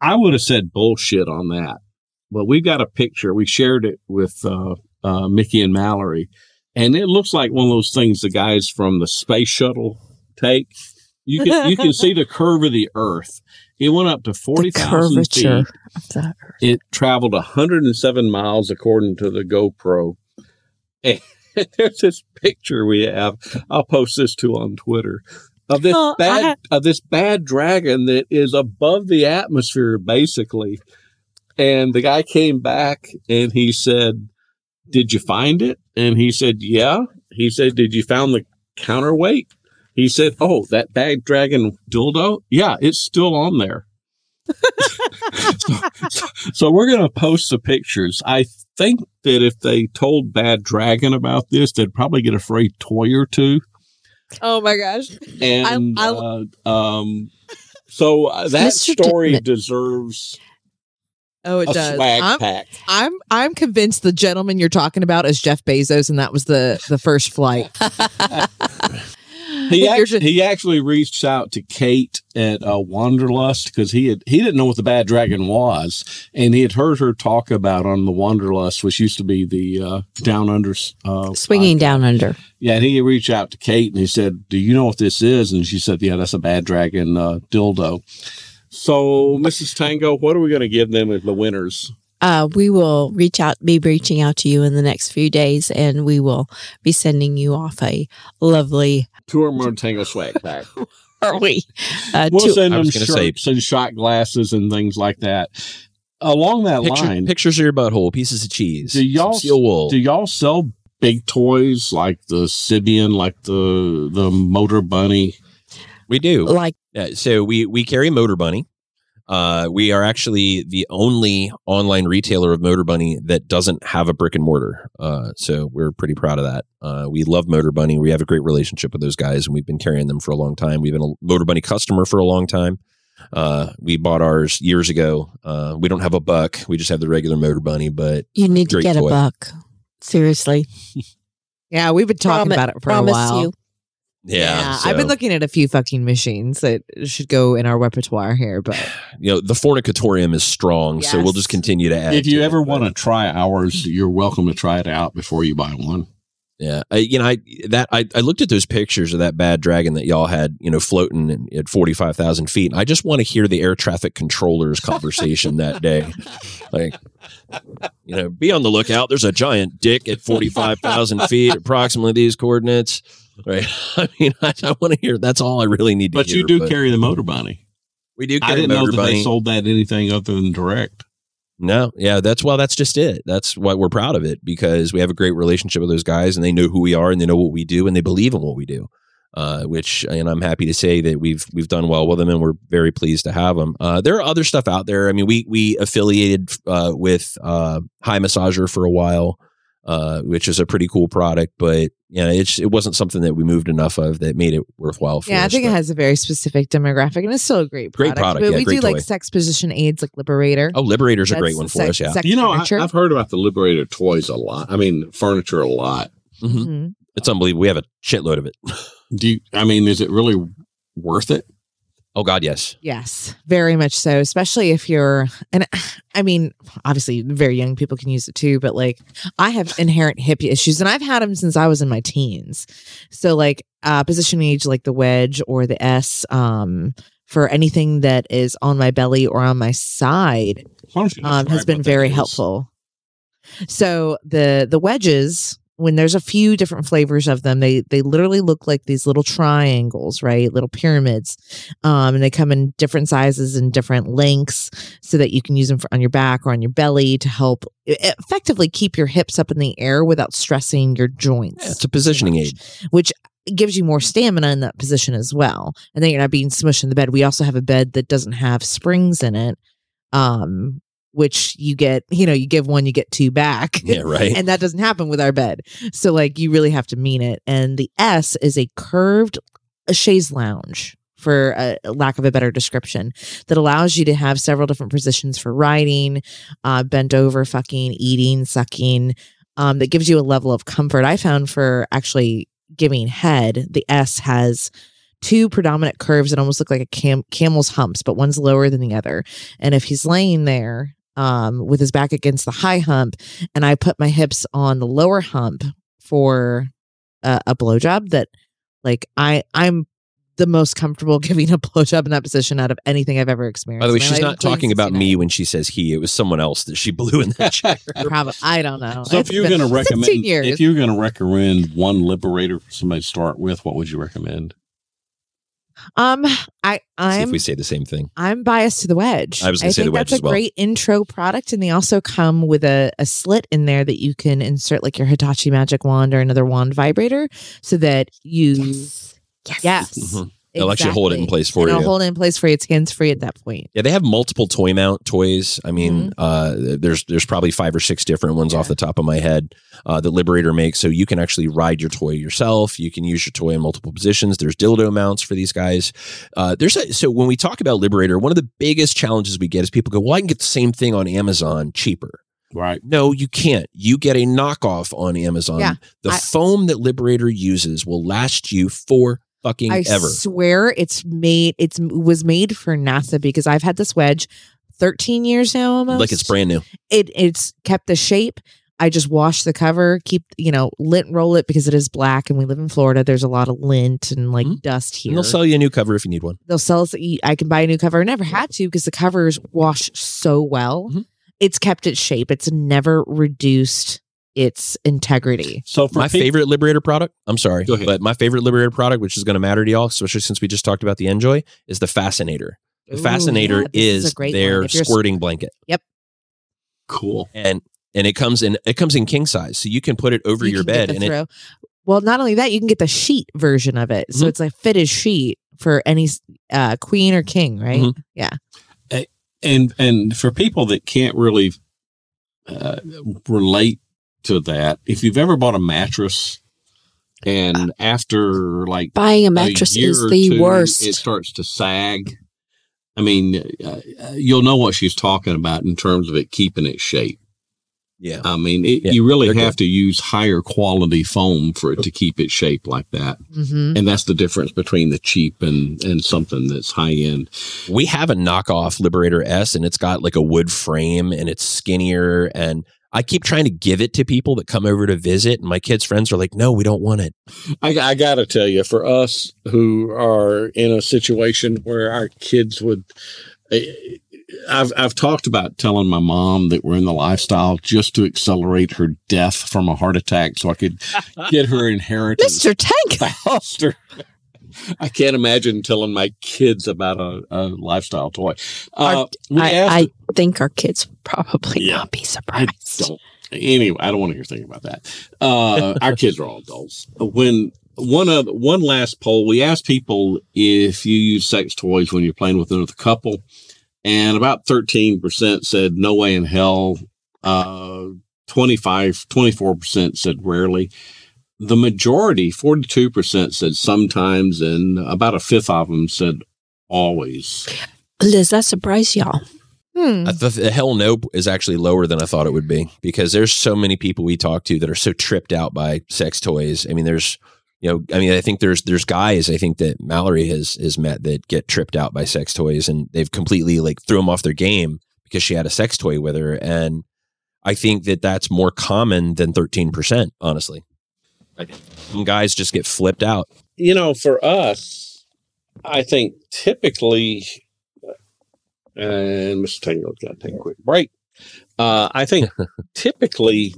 I would have said bullshit on that, but we've got a picture. We shared it with uh, uh, Mickey and Mallory, and it looks like one of those things the guys from the space shuttle take. You can you can see the curve of the Earth. It went up to forty thousand feet. of earth. It traveled 107 miles according to the GoPro. And there's this picture we have. I'll post this too on Twitter of this Oh, bad ha- of this bad dragon that is above the atmosphere basically. And the guy came back and he said, "Did you find it?" And he said, "Yeah." He said, "Did you found the counterweight?" He said, "Oh, that bad dragon dildo? Yeah, it's still on there." so, so we're going to post the pictures. I think that if they told Bad Dragon about this, they'd probably get a free toy or two. oh my gosh. And I- uh, um, so uh, that Mr. story Dittman. deserves Oh, it a does. swag I'm, pack. I'm I'm convinced the gentleman you're talking about is Jeff Bezos, and that was the the first flight. He just- he actually reached out to Kate at uh, Wanderlust because he had he didn't know what the Bad Dragon was, and he had heard her talk about on the Wanderlust, which used to be the uh, Down Under uh, Swinging down under. Yeah, and he reached out to Kate and he said, "Do you know what this is?" And she said, "Yeah, that's a bad dragon uh, dildo." So, Mrs. Tango, what are we going to give them as the winners? Uh, we will reach out, be reaching out to you in the next few days, and we will be sending you off a lovely. Two or more Tango swag pack. Are we? Uh, We'll to- send I them was gonna say- and shot glasses and things like that. Along that Picture, line, pictures of your butthole, pieces of cheese, Do y'all- some steel wool. do y'all sell big toys like the Sybian, like the the Motorbunny? we do. like Yeah, so we we carry Motorbunny. Uh, we are actually the only online retailer of Motorbunny that doesn't have a brick and mortar. Uh, so we're pretty proud of that. Uh, we love Motorbunny. We have a great relationship with those guys, and we've been carrying them for a long time. We've been a Motorbunny customer for a long time. Uh, we bought ours years ago. Uh, we don't have a buck. We just have the regular Motorbunny, but you need to Great get a buck. Seriously, Yeah, we've been talking Promi- about it for a promise while. you. Yeah, I've been looking at a few fucking machines that should go in our repertoire here, but you know the fornicatorium is strong, so we'll just continue to add. If you to ever want to try ours, you're welcome to try it out before you buy one. Yeah, I, you know, I that I, I looked at those pictures of that bad dragon that y'all had, you know, floating at forty five thousand feet. And I just want to hear the air traffic controllers conversation that day. Like, you know, be on the lookout. There's a giant dick at forty five thousand feet, approximately these coordinates. Right. I mean, I, I want to hear. That's all I really need to But hear. you do carry the Motorbunny. We do I didn't know that Bunny. they sold that anything other than direct. No, yeah, that's well, that's just it. That's why we're proud of it because we have a great relationship with those guys, and they know who we are, and they know what we do, and they believe in what we do. Uh, which, and I'm happy to say that we've we've done well with them, and we're very pleased to have them. Uh, there are other stuff out there. I mean, we we affiliated uh, with uh, High Massager for a while, uh, which is a pretty cool product, but yeah, it's it wasn't something that we moved enough of that made it worthwhile. For Yeah, I us, think it has a very specific demographic, and it's still a great Great product. product, But yeah, we great do like sex position aids, like Liberator. Oh, Liberator's a That's great one for sex- us. Yeah, sex You know, I, furniture. I've heard about the Liberator toys a lot. I mean, furniture a lot. Mhm. Mhm. it's unbelievable. We have a shitload of it. Do you, I mean, is it really worth it? Oh God, yes. Yes, very much so. Especially if you're, and I mean, obviously, very young people can use it too. But like, I have inherent hip issues, and I've had them since I was in my teens. So like, uh, position age like the wedge or the S, um, for anything that is on my belly or on my side, Why don't you um, has been very helpful. So the the wedges, when there's a few different flavors of them, they they literally look like these little triangles, right? Little pyramids, um, and they come in different sizes and different lengths, so that you can use them for, on your back or on your belly to help effectively keep your hips up in the air without stressing your joints Yeah, it's a positioning much aid. which gives you more stamina in that position as well. And then you're not being smushed in the bed. We also have a bed that doesn't have springs in it, um, which you get, you know, you give one, you get two back. Yeah, right. and that doesn't happen with our bed. So, like, you really have to mean it. And the S is a curved a chaise lounge. For a a lack of a better description, that allows you to have several different positions for riding, uh, bent over, fucking, eating, sucking, um, that gives you a level of comfort. I found for actually giving head, the S has two predominant curves that almost look like a cam- camel's humps, but one's lower than the other. And if he's laying there um, with his back against the high hump, and I put my hips on the lower hump for a, a blowjob, that like I I'm the most comfortable giving a blowjob in that position out of anything I've ever experienced. By the way, she's not talking about 69. me when she says he. It was someone else that she blew in that chair. Probably, I don't know. So if you're going to recommend, if you're going to recommend one Liberator for somebody to start with, what would you recommend? Um, I See if I'm we say the same thing. I'm biased to the wedge. I was gonna say think the wedge that's as a well. great intro product, and they also come with a, a slit in there that you can insert like your Hitachi Magic Wand or another wand vibrator, so that you yes, yes, Mhm. They'll actually hold it in place for And you. It'll hold it in place for you. It's hands free at that point. Yeah, they have multiple toy mount toys. I mean, Mm-hmm. uh, there's there's probably five or six different ones off the top of my head uh, that Liberator makes. So you can actually ride your toy yourself. You can use your toy in multiple positions. There's dildo mounts for these guys. Uh, there's a, so when we talk about Liberator, one of the biggest challenges we get is people go, "Well, I can get the same thing on Amazon cheaper." Right. No, you can't. You get a knockoff on Amazon. Yeah, the I- foam that Liberator uses will last you for fucking I ever. swear it's made. It's was made for NASA because I've had this wedge. 13 years now almost Like it's brand new. it it's kept the shape. I just wash the cover, keep you know lint roll it because it is black, and we live in Florida. There's a lot of lint and like Mhm. dust here. And they'll sell you a new cover if you need one. They'll sell us. I can buy a new cover. I never had to because the covers wash so well. Mhm. It's kept its shape. It's never reduced its integrity. So for my peop- favorite Liberator product, I'm sorry, Go ahead. but my favorite Liberator product, which is going to matter to y'all, especially since we just talked about the Njoy, is the Fascinator. The Ooh, Fascinator yeah, this is, great their one. If squirting blanket, Yep. cool. and and it comes in it comes in king size, so you can put it over you your bed, the and it, throw. well, not only that, you can get the sheet version of it. So Mhm. it's a fitted sheet for any uh, queen or king, right? Mhm. Yeah. And and for people that can't really uh, relate to that, if you've ever bought a mattress and after like Buying a a mattress year is the two, worst. It starts to sag. I mean, uh, you'll know what she's talking about in terms of it keeping its shape. yeah, I mean, it, Yeah, you really they're have to use higher quality foam for it to keep its shape like that. hmm And that's the difference between the cheap and, and something that's high end. we have a knockoff Liberator S, and it's got like a wood frame, and it's skinnier, and I keep trying to give it to people that come over to visit, and my kids' friends are like, "No, we don't want it." I, I got to tell you, for us who are in a situation where our kids would, eh, I've I've talked about telling my mom that we're in the lifestyle just to accelerate her death from a heart attack, so I could get her inheritance Mr. Tank. faster. I can't imagine telling my kids about a, a lifestyle toy. Uh, we I, asked- I think our kids would probably Yeah. not be I surprised. don't. Anyway, I don't want to hear anything about that. Uh, our kids are all adults. When one of one last poll, we asked people if you use sex toys when you're playing with another couple, and about 13% said no way in hell. Uh, 25, 24% said rarely. The majority, 42% said sometimes, and about a fifth of them said always. Does that surprise y'all? Hmm. I th- the hell no is actually lower than I thought it would be because there's so many people we talk to that are so tripped out by sex toys. I mean, there's, you know, I mean, I think there's there's guys I think that Mallory has has met that get tripped out by sex toys and they've completely like threw them off their game because she had a sex toy with her, and I think that that's more common than thirteen percent. Honestly, I some guys just get flipped out. you know, for us, I think typically, and Mr. Tango's got to take a quick break. Uh, I think typically,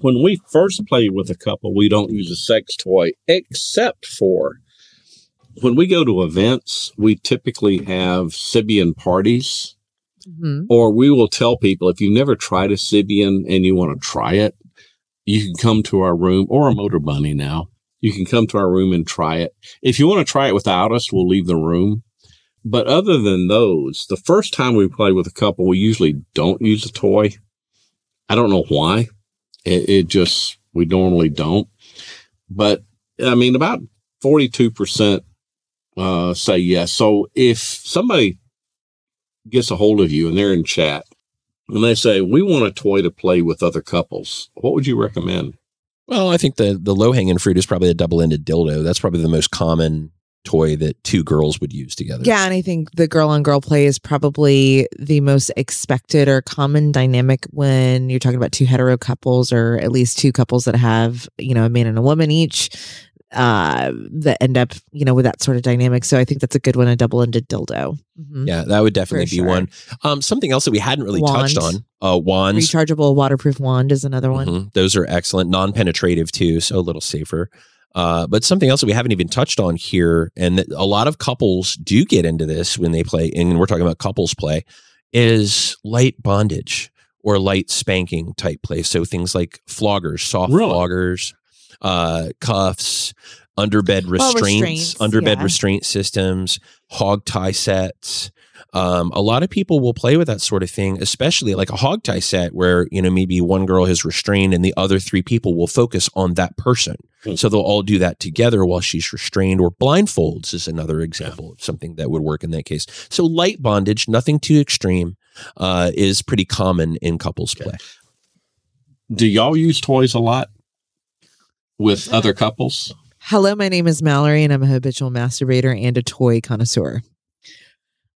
when we first play with a couple, we don't use a sex toy, except for when we go to events. We typically have Sybian parties, Mhm. or we will tell people if you've never tried a Sybian and you want to try it, you can come to our room or a Motorbunny now. You can come to our room and try it. If you want to try it without us, we'll leave the room. But other than those, the first time we play with a couple, we usually don't use a toy. I don't know why. It, it just, we normally don't. But I mean, about 42% uh, say yes. So if somebody gets a hold of you and they're in chat and they say, we want a toy to play with other couples, what would you recommend? Well, I think the the low hanging fruit is probably a double ended dildo. That's probably the most common toy that two girls would use together. Yeah, and I think the girl on girl play is probably the most expected or common dynamic when you're talking about two hetero couples or at least two couples that have, you know, a man and a woman each uh that end up, you know, with that sort of dynamic. So I think that's a good one, a double ended dildo. Mhm. Yeah, that would definitely For be sure. one. Um, something else that we hadn't really Wand. touched on. Uh, wands. Rechargeable waterproof wand is another one. Mhm. Those are excellent, non-penetrative too, so a little safer. Uh, but something else that we haven't even touched on here, and that a lot of couples do get into this when they play, and we're talking about couples play, is light bondage or light spanking type play. So things like floggers, soft Really? floggers, uh, cuffs, underbed Well, restraints, restraints, underbed yeah. restraint systems, hog tie sets. Um, a lot of people will play with that sort of thing, especially like a hog tie set where, you know, maybe one girl is restrained and the other three people will focus on that person. Hmm. So they'll all do that together while she's restrained or blindfolds is another example of something that would work in that case. So light bondage, nothing too extreme, uh, is pretty common in couples play. Do y'all use toys a lot with other couples? Hello, my name is Mallory, and I'm a habitual masturbator and a toy connoisseur.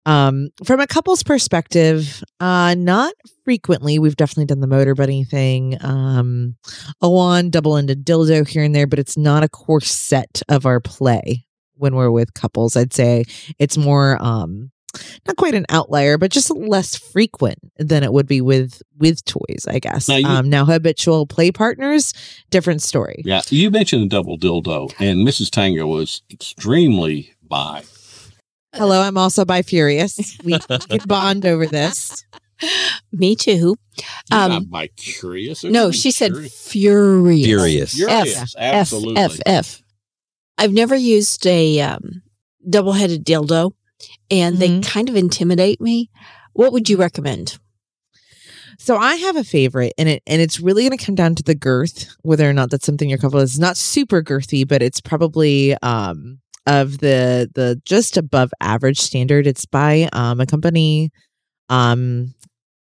Um, from a couple's perspective, uh, not frequently. We've definitely done the Motorbunny thing, um, a wand, double-ended dildo here and there, but it's not a core set of our play when we're with couples. I'd say it's more, um, not quite an outlier, but just less frequent than it would be with with toys. I guess. Now you- um, now habitual play partners, different story. Yeah. You mentioned the double dildo, and Mrs. Tango was extremely bi. Hello, I'm also bi furious. We could bond over this. Me too. You're Um, not bi curious. No, she said furious. Furious. Furious. F, Absolutely. F, F. I've never used a um, double headed dildo and they Mhm. kind of intimidate me. What would you recommend? So I have a favorite, and it and it's really going to come down to the girth, whether or not that's something your couple is not super girthy, but it's probably um of the the just above average standard. It's by um a company, um,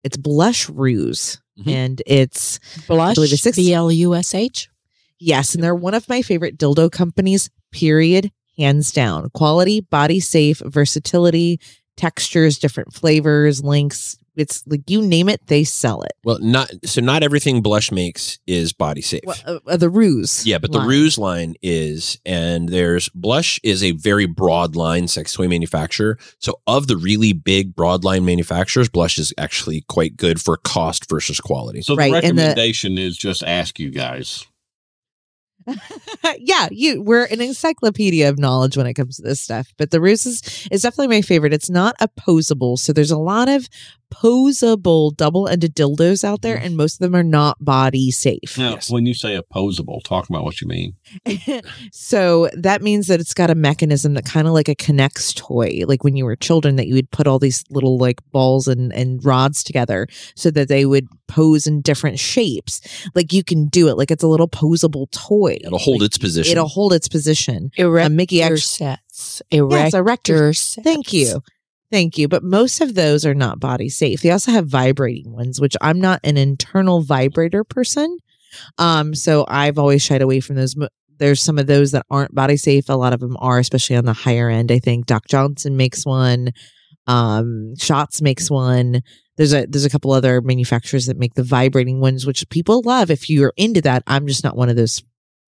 it's Blush Ruse, Mhm. and it's Blush? believe it's six- B L U S H? Yes, and they're one of my favorite dildo companies, period, hands down. Quality, body safe, versatility, textures, different flavors, links. It's like you name it, they sell it. Well, not so not everything Blush makes is body safe. Well, uh, uh, the ruse. Yeah, but the line. Ruse line is, and there's Blush is a very broad line sex toy manufacturer. So of the really big broad line manufacturers, Blush is actually quite good for cost versus quality. So Right, the and the- recommendation is just ask you guys. yeah, you we're an encyclopedia of knowledge when it comes to this stuff. But the ruse is, is definitely my favorite. It's not opposable. So there's a lot of posable double-ended dildos out there, mm. and most of them are not body safe. Now, Yes. when you say opposable, talk about what you mean. so that means that it's got a mechanism that kind of like a K'Nex toy, like when you were children, that you would put all these little like balls and, and rods together so that they would pose in different shapes. Like you can do it, like it's a little posable toy. It'll hold Like, its position. It'll hold its position. Erector Uh, Mickey actually, sets. yes, Erector erector. sets. Thank you. Thank you. But most of those are not body safe. They also have vibrating ones, which I'm not an internal vibrator person. Um, so I've always shied away from those. There's some of those that aren't body safe. A lot of them are, especially on the higher end. I think Doc Johnson makes one. Um, Shots makes one. There's a there's a couple other manufacturers that make the vibrating ones, which people love. If you're into that, I'm just not one of those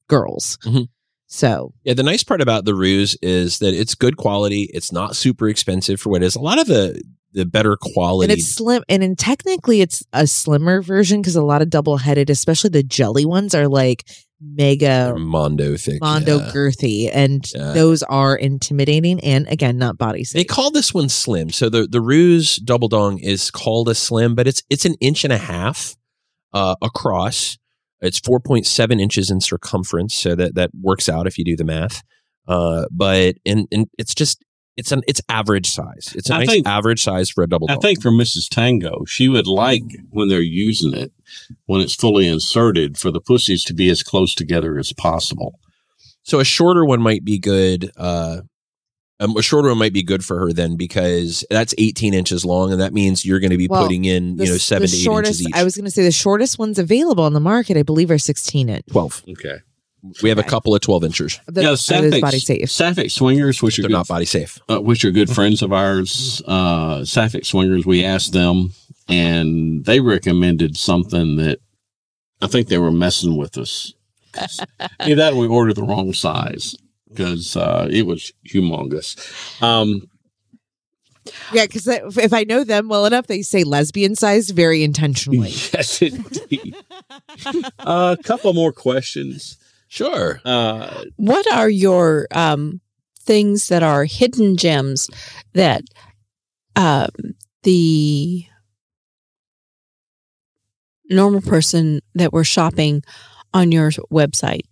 girls. Mhm. So Yeah, the nice part about the ruse is that it's good quality. It's not super expensive for what it is. A lot of the the better quality. And it's slim, and in technically it's a slimmer version because a lot of double headed, especially the jelly ones, are like mega Mondo thick. mondo yeah. girthy, and Yeah. those are intimidating. And again, not body safe. They call this one slim. So the the ruse double dong is called a slim, but it's it's an inch and a half uh, across. It's four point seven inches in circumference, so that that works out if you do the math. Uh, but and and it's just it's an it's average size. It's a I nice think- average size for a double I dong. think for Mrs. Tango, she would like when they're using it, when it's fully inserted, for the pussies to be as close together as possible. So a shorter one might be good. Uh, um, a shorter one might be good for her then because that's 18 inches long, and that means you're going to be Well, putting in The- you know seven the to eight shortest, inches each. I was going to say the shortest ones available on the market, I believe, are 16 inch. 12. Okay. We have a couple of 12 inchers. The, yeah, that is Sapphic, body safe. Sapphic Swingers, which are They're good, not body safe. uh, which are good friends of ours, uh, Sapphic Swingers. We asked them, and they recommended something that I think they were messing with us. Either that, or we ordered the wrong size because uh, it was humongous. Um, Yeah, because if I know them well enough, they say lesbian size very intentionally. yes, indeed. a couple more questions. Sure. Uh, What are your um, things that are hidden gems that um, the normal person that were shopping on your website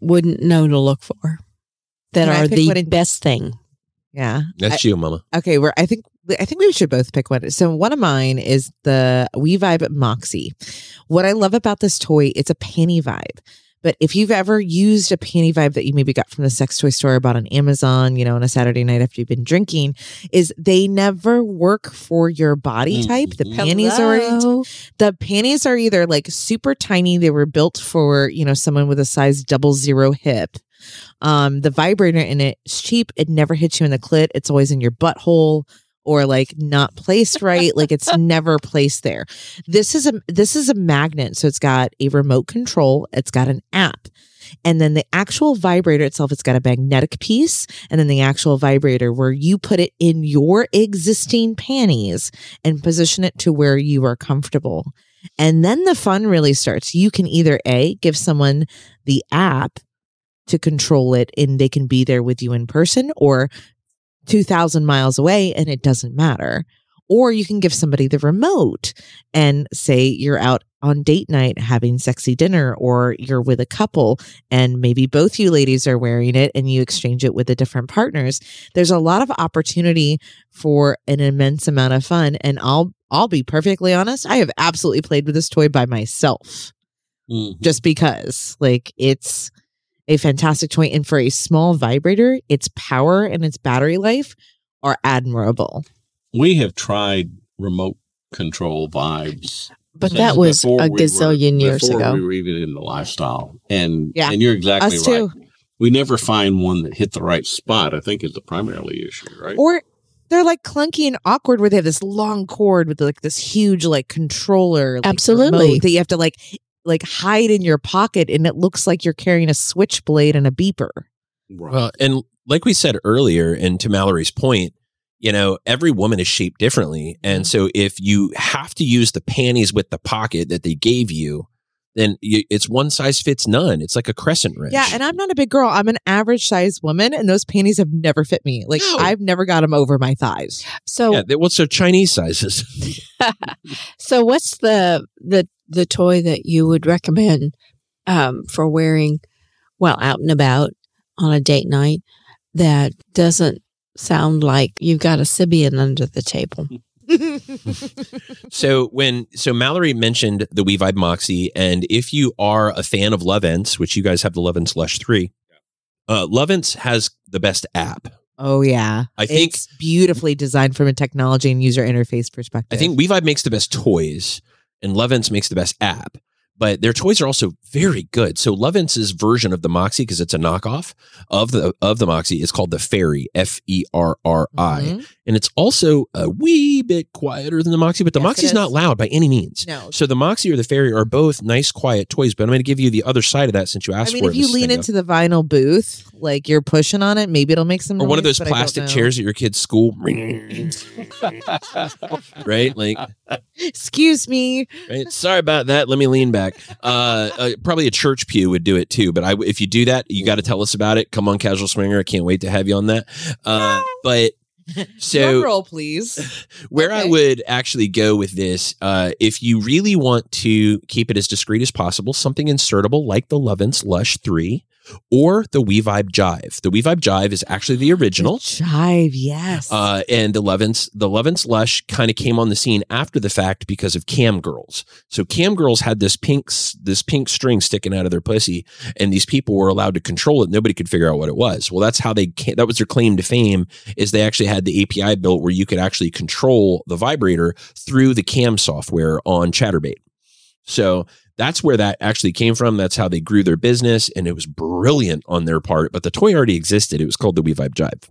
wouldn't know to look for that Can are the in- best thing? Yeah. That's you, Mama. Okay, we're I think I think we should both pick one. So one of mine is the We Vibe Moxie. What I love about this toy, it's a panty vibe. But if you've ever used a panty vibe that you maybe got from the sex toy store or bought on Amazon, you know, on a Saturday night after you've been drinking, is they never work for your body type. The Mhm. panties are the panties are either like super tiny they were built for you know someone with a size double zero hip um the vibrator in it is cheap. It never hits you in the clit. It's always in your butthole or like not placed right. Like it's never placed there. This is a this is a magnet so it's got a remote control. It's got an app. And then the actual vibrator itself it's got a magnetic piece. And then the actual vibrator where you put it in your existing panties and position it to where you are comfortable. And then the fun really starts. You can either A, give someone the app to control it and they can be there with you in person or 2000 miles away and it doesn't matter. Or you can give somebody the remote and say you're out on date night having sexy dinner or you're with a couple and maybe both you ladies are wearing it and you exchange it with the different partners. There's a lot of opportunity for an immense amount of fun and I'll I'll be perfectly honest, I have absolutely played with this toy by myself mhm. just because like it's a fantastic toy and for a small vibrator, its power and its battery life are admirable. we have tried remote control vibes. But that was before a we were- gazillion years before ago. We were even in the lifestyle, and Yeah. and you're exactly Us right. too. We never find one that hit the right spot. I think is the primarily issue, right? Or they're like clunky and awkward where they have this long cord with like this huge like controller like, Absolutely. that you have to like like hide in your pocket and it looks like you're carrying a switchblade and a beeper. Right. Well, and like we said earlier, and to Mallory's point, you know, every woman is shaped differently. And mm-hmm. so if you have to use the panties with the pocket that they gave you, then you, it's one size fits none. It's like a crescent wrench. Yeah, and I'm not a big girl. I'm an average sized woman, and those panties have never fit me. Like No. I've never got them over my thighs. So yeah, they- what's their Chinese sizes? so what's the the the toy that you would recommend um, for wearing well out and about on a date night that doesn't sound like you've got a Sybian under the table? So when so Mallory mentioned the WeVibe Moxie, and if you are a fan of Lovense, which you guys have the Lovense Lush three, uh, Lovense has the best app. oh yeah, I think it's beautifully designed from a technology and user interface perspective. I think WeVibe makes the best toys, and Lovense makes the best app. But their toys are also very good. So Lovense's version of the Moxie, because it's a knockoff of the of the Moxie, is called the Ferri, F E R R I, Mhm. and it's also a wee bit quieter than the Moxie. But the Yes, Moxie's not loud by any means. No. So the Moxie or the Ferri are both nice, quiet toys. But I'm going to give you the other side of that since you asked I mean, if you lean into the vinyl booth, like you're pushing on it, maybe it'll make some. or one of those but I don't plastic chairs at your kid's school, right? Like Excuse me. right? Sorry about that. Let me lean back. Uh, uh, probably a church pew would do it too. But I, if you do that, you got to tell us about it. Come on, Casual Swinger. I can't wait to have you on that. Uh, but Drum so roll, please. where I would actually go with this, uh, if you really want to keep it as discreet as possible, something insertable like the Lovense Lush 3 or the We Vibe Jive. The We Vibe Jive is actually the original. Jive, yes. Uh, and the Lovense, the Lovense Lush kind of came on the scene after the fact because of cam girls. So cam girls had this pink, this pink string sticking out of their pussy, and these people were allowed to control it. Nobody could figure out what it was. Well, that's how they, ca- that was their claim to fame is they actually had the API built where you could actually control the vibrator through the cam software on Chaturbate. So that's where that actually came from. That's how they grew their business, and it was brilliant on their part. But the toy already existed. It was called the WeVibe Jive.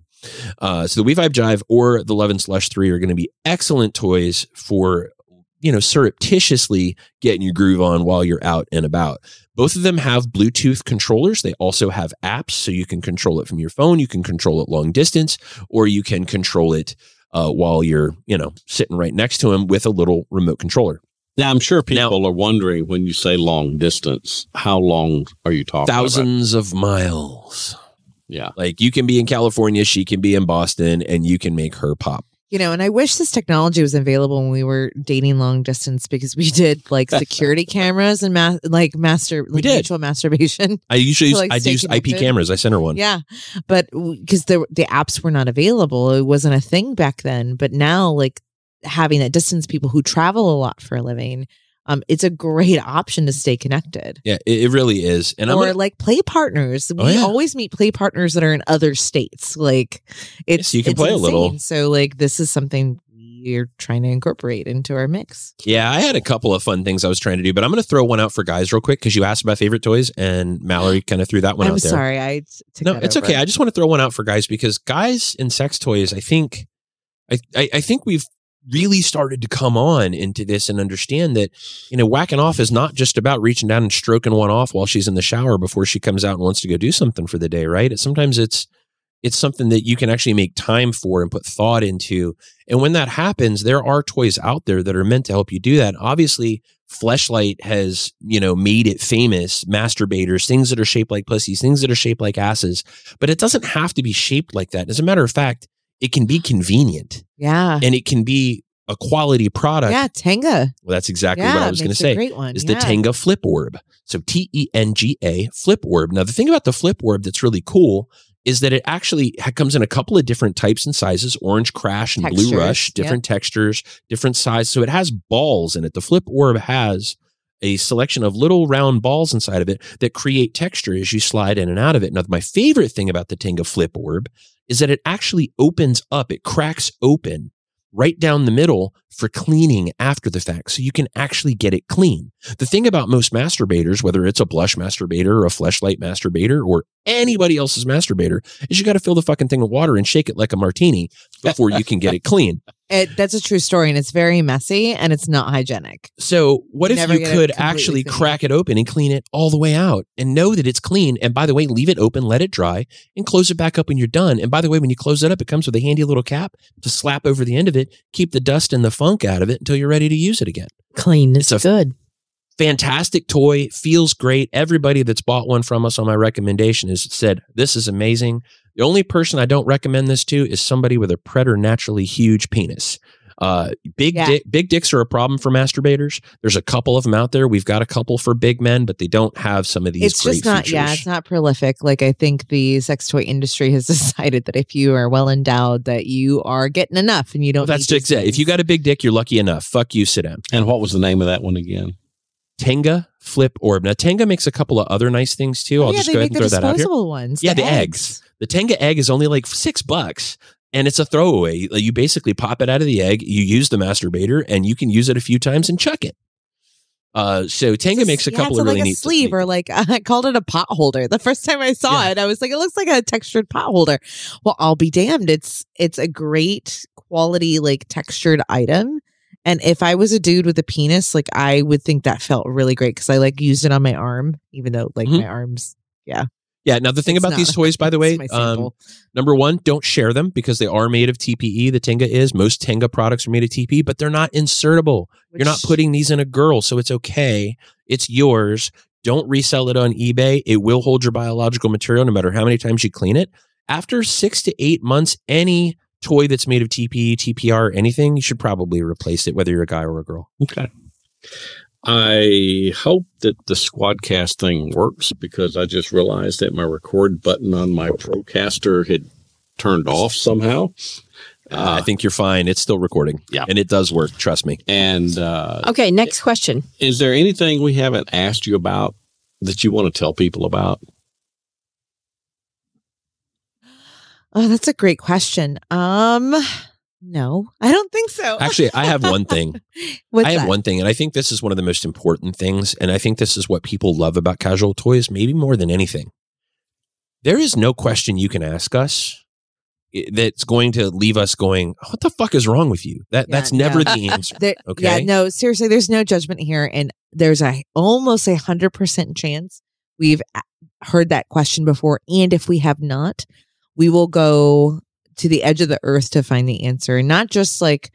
Uh, so the WeVibe Jive or the Lovense Lush 3 are going to be excellent toys for, you know, surreptitiously getting your groove on while you're out and about. Both of them have Bluetooth controllers. They also have apps, so you can control it from your phone. You can control it long distance, or you can control it uh, while you're, you know, sitting right next to him with a little remote controller. Now, I'm sure Now- people are wondering when you say long distance, how long are you talking about? Thousands of miles. Yeah. Like you can be in California, she can be in Boston, and you can make her pop. You know, and I wish this technology was available when we were dating long distance because we did like security cameras and ma- like master like did. mutual masturbation. I usually To, use, like, I stay use IP cameras. I sent her one. Yeah, but because the the apps were not available, it wasn't a thing back then. But now, like having that distance, people who travel a lot for a living, um, it's a great option to stay connected. Yeah, it, it really is. And I'm or gonna, like play partners. We Oh, yeah. always meet play partners that are in other states. Like it's Yes, you can it's play a little. So like this is something we're trying to incorporate into our mix. yeah, I had a couple of fun things I was trying to do, but I'm going to throw one out for guys real quick because you asked about favorite toys, and Mallory kind of threw that one I'm out there. sorry, I No, it's over. okay. I just want to throw one out for guys because guys and sex toys, I think, I, I think we've really started to come on into this and understand that you know whacking off is not just about reaching down and stroking one off while she's in the shower before she comes out and wants to go do something for the day, right? It's, sometimes it's it's something that you can actually make time for and put thought into. And when that happens, there are toys out there that are meant to help you do that. Obviously, Fleshlight has, you know, made it famous, masturbators, things that are shaped like pussies, things that are shaped like asses, but it doesn't have to be shaped like that. As a matter of fact, it can be convenient yeah, and it can be a quality product. yeah, Tenga. Well, that's exactly yeah, what I was going to say Great one is yeah. the Tenga Flip Orb. So T E N G A Flip Orb. Now, the thing about the Flip Orb that's really cool is that it actually comes in a couple of different types and sizes orange crash and blue Textures, rush, yep. different textures, different size. So it has balls in it. The Flip Orb has a selection of little round balls inside of it that create texture as you slide in and out of it. Now, my favorite thing about the Tenga Flip Orb is that it actually opens up, it cracks open right down the middle for cleaning after the fact. So you can actually get it clean. The thing about most masturbators, whether it's a blush masturbator or a fleshlight masturbator or anybody else's masturbator, is you got to fill the fucking thing with water and shake it like a martini before you can get it clean. It, that's a true story, and it's very messy and it's not hygienic. So what You if you could actually clean. crack it open and clean it all the way out and know that it's clean? And by the way, leave it open, let it dry, and close it back up when you're done. And by the way, when you close it up, it comes with a handy little cap to slap over the end of it, keep the dust and the funk out of it until you're ready to use it again. Clean is It's a- good. fantastic toy, feels great. Everybody that's bought one from us on my recommendation has said, This is amazing. The only person I don't recommend this to is somebody with a preternaturally huge penis. Uh, big Yeah. dick, big dicks are a problem for masturbators. There's a couple of them out there. We've got a couple for big men, but they don't have some of these. it's great just not yeah it's not prolific like i think the sex toy industry has decided that if you are well endowed that you are getting enough and you don't Well, that's need just. If you got a big dick, you're lucky enough. Fuck you, sit down. And what was the name of that one again? Tenga Flip Orb. Now, Tenga makes a couple of other nice things too. I'll Oh, yeah, just they go make ahead and the throw that out here. disposable ones Yeah, the eggs. The Tenga egg is only like six bucks. And it's a throwaway. You basically pop it out of the egg, you use the masturbator, and you can use it a few times and chuck it. Uh, so Tenga makes a yeah, couple of really like neat a sleeve or like I called it a pot holder. The first time I saw Yeah. it, I was like, it looks like a textured pot holder. Well, I'll be damned. It's it's a great quality like textured item. And if I was a dude with a penis, like I would think that felt really great because I like used it on my arm, even though like Mhm. my arms. Yeah. Now the thing It's about these toys, by the way, um, number one, don't share them because they are made of TPE. The Tenga is. Most Tenga products are made of TPE, but they're not insertable. You're not putting these in a girl, so it's okay. It's yours. Don't resell it on eBay. It will hold your biological material no matter how many times you clean it. After six to eight months, any toy that's made of TPE, TPR, anything, you should probably replace it, whether you're a guy or a girl. Okay. I hope that the Squadcast thing works because I just realized that my record button on my Procaster had turned off somehow. Uh, I think you're fine. It's still recording. Yeah. And it does work. Trust me. And uh, Okay, next question. is there anything we haven't asked you about that you want to tell people about? Oh, that's a great question. Um, no, I don't think so. Actually, I have one thing. I have that? one thing, and I think this is one of the most important things. And I think this is what people love about casual toys, maybe more than anything. There is no question you can ask us that's going to leave us going, "What the fuck is wrong with you?" That Yeah, that's never no. the answer. There, Yeah, no, seriously, there's no judgment here, and there's a almost a hundred percent chance we've heard that question before, and if we have not, we will go to the edge of the earth to find the answer, and not just like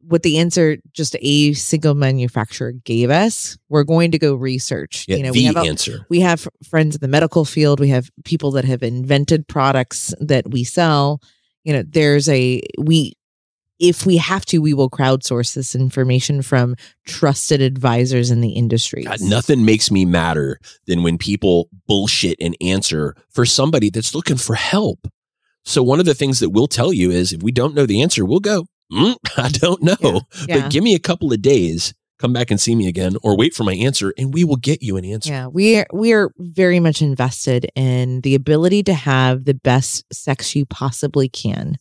what the answer just a single manufacturer gave us. We're going to go research. Yeah, you know, the we have answer. we have friends in the medical field. We have people that have invented products that we sell. You know, there's a we if we have to, we will crowdsource this information from trusted advisors in the industry. Nothing makes me madder than when people bullshit an answer for somebody that's looking for help. So one of the things that we'll tell you is if we don't know the answer, we'll go, "Mm, I don't know. Yeah, yeah. But give me a couple of days, come back and see me again, or wait for my answer, and we will get you an answer. Yeah, we are we are very much invested in the ability to have the best sex you possibly can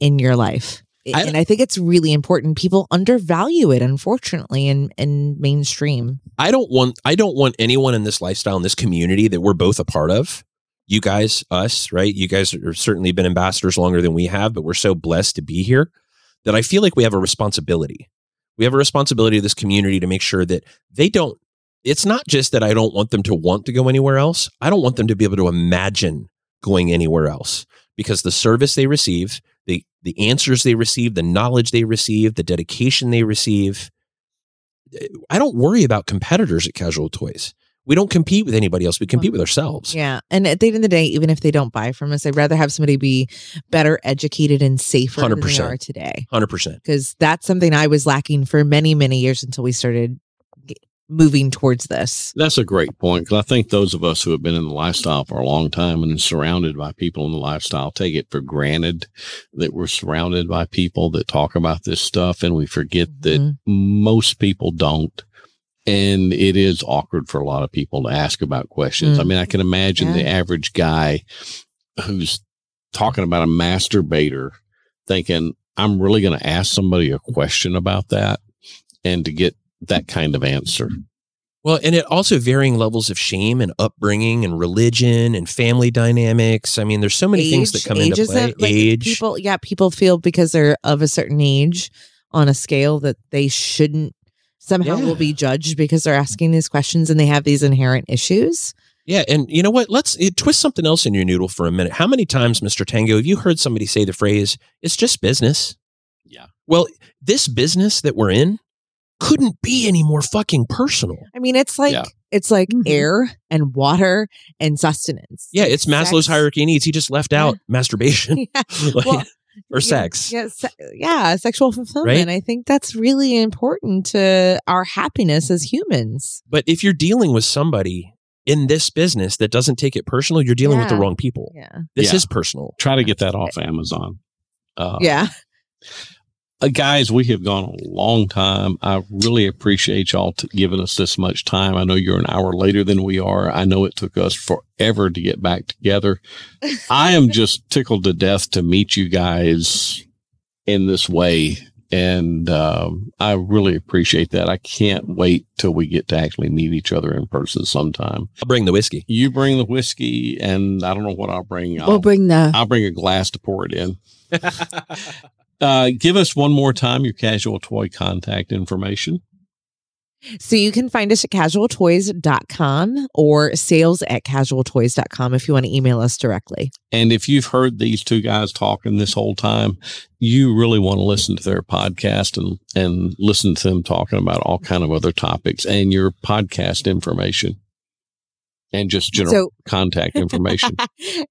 in your life. I- and I think it's really important. People undervalue it, unfortunately, in in mainstream. I don't want I don't want anyone in this lifestyle in this community that we're both a part of. You guys, us, right? You guys are certainly been ambassadors longer than we have, but we're so blessed to be here that I feel like we have a responsibility. We have a responsibility to this community to make sure that they don't it's not just that I don't want them to want to go anywhere else. I don't want them to be able to imagine going anywhere else because the service they receive, the the answers they receive, the knowledge they receive, the dedication they receive, eh, I don't worry about competitors at Casual Toys. We don't compete with anybody else. We compete with ourselves. Yeah. And at the end of the day, even if they don't buy from us, I'd rather have somebody be better educated and safer than they 100%. are today. 100%. Because that's something I was lacking for many, many years until we started moving towards this. That's a great point because I think those of us who have been in the lifestyle for a long time and surrounded by people in the lifestyle take it for granted that we're surrounded by people that talk about this stuff and we forget that Mhm. most people don't. And it is awkward for a lot of people to ask about questions. I Mm. mean, I can imagine the average guy who's talking about a masturbator thinking, I'm really going to ask somebody a question about that and to get that kind of answer. Well, and it also varying levels of shame and upbringing and religion and family dynamics. I mean, there's so many things that come into play. a- like, age. People, yeah, people feel because they're of a certain age on a scale that they shouldn't somehow Yeah. will be judged because they're asking these questions and they have these inherent issues. Yeah, and you know what? Let's eh, twist something else in your noodle for a minute. How many times, Mr. Tango, have you heard somebody say the phrase, it's just business? Yeah. Well, this business that we're in, couldn't be any more fucking personal. I mean, it's like Yeah. it's like Mhm. air and water and sustenance. Yeah, it's Maslow's Sex. hierarchy needs. He just left out masturbation Yeah. Like- Well, or yeah, sex. Yeah, se- yeah, sexual fulfillment. Right? I think that's really important to our happiness as humans. But if you're dealing with somebody in this business that doesn't take it personal, you're dealing with the wrong people. Yeah. This Yeah. is personal. Try to get that off Amazon. Uh, yeah. Uh, guys, we have gone a long time. I really appreciate y'all t- giving us this much time. I know you're an hour later than we are. I know it took us forever to get back together. I am just tickled to death to meet you guys in this way. And um, I really appreciate that. I can't wait till we get to actually meet each other in person sometime. I'll bring the whiskey. You bring the whiskey, and I don't know what I'll bring. I'll, We'll bring the I'll bring a glass to pour it in. Uh, give us one more time your casual toy contact information. So you can find us at casualtoys.com or sales at casualtoys.com if you want to email us directly. And if you've heard these two guys talking this whole time, you really want to listen to their podcast and, and listen to them talking about all kind of other topics and your podcast information and just general So contact information.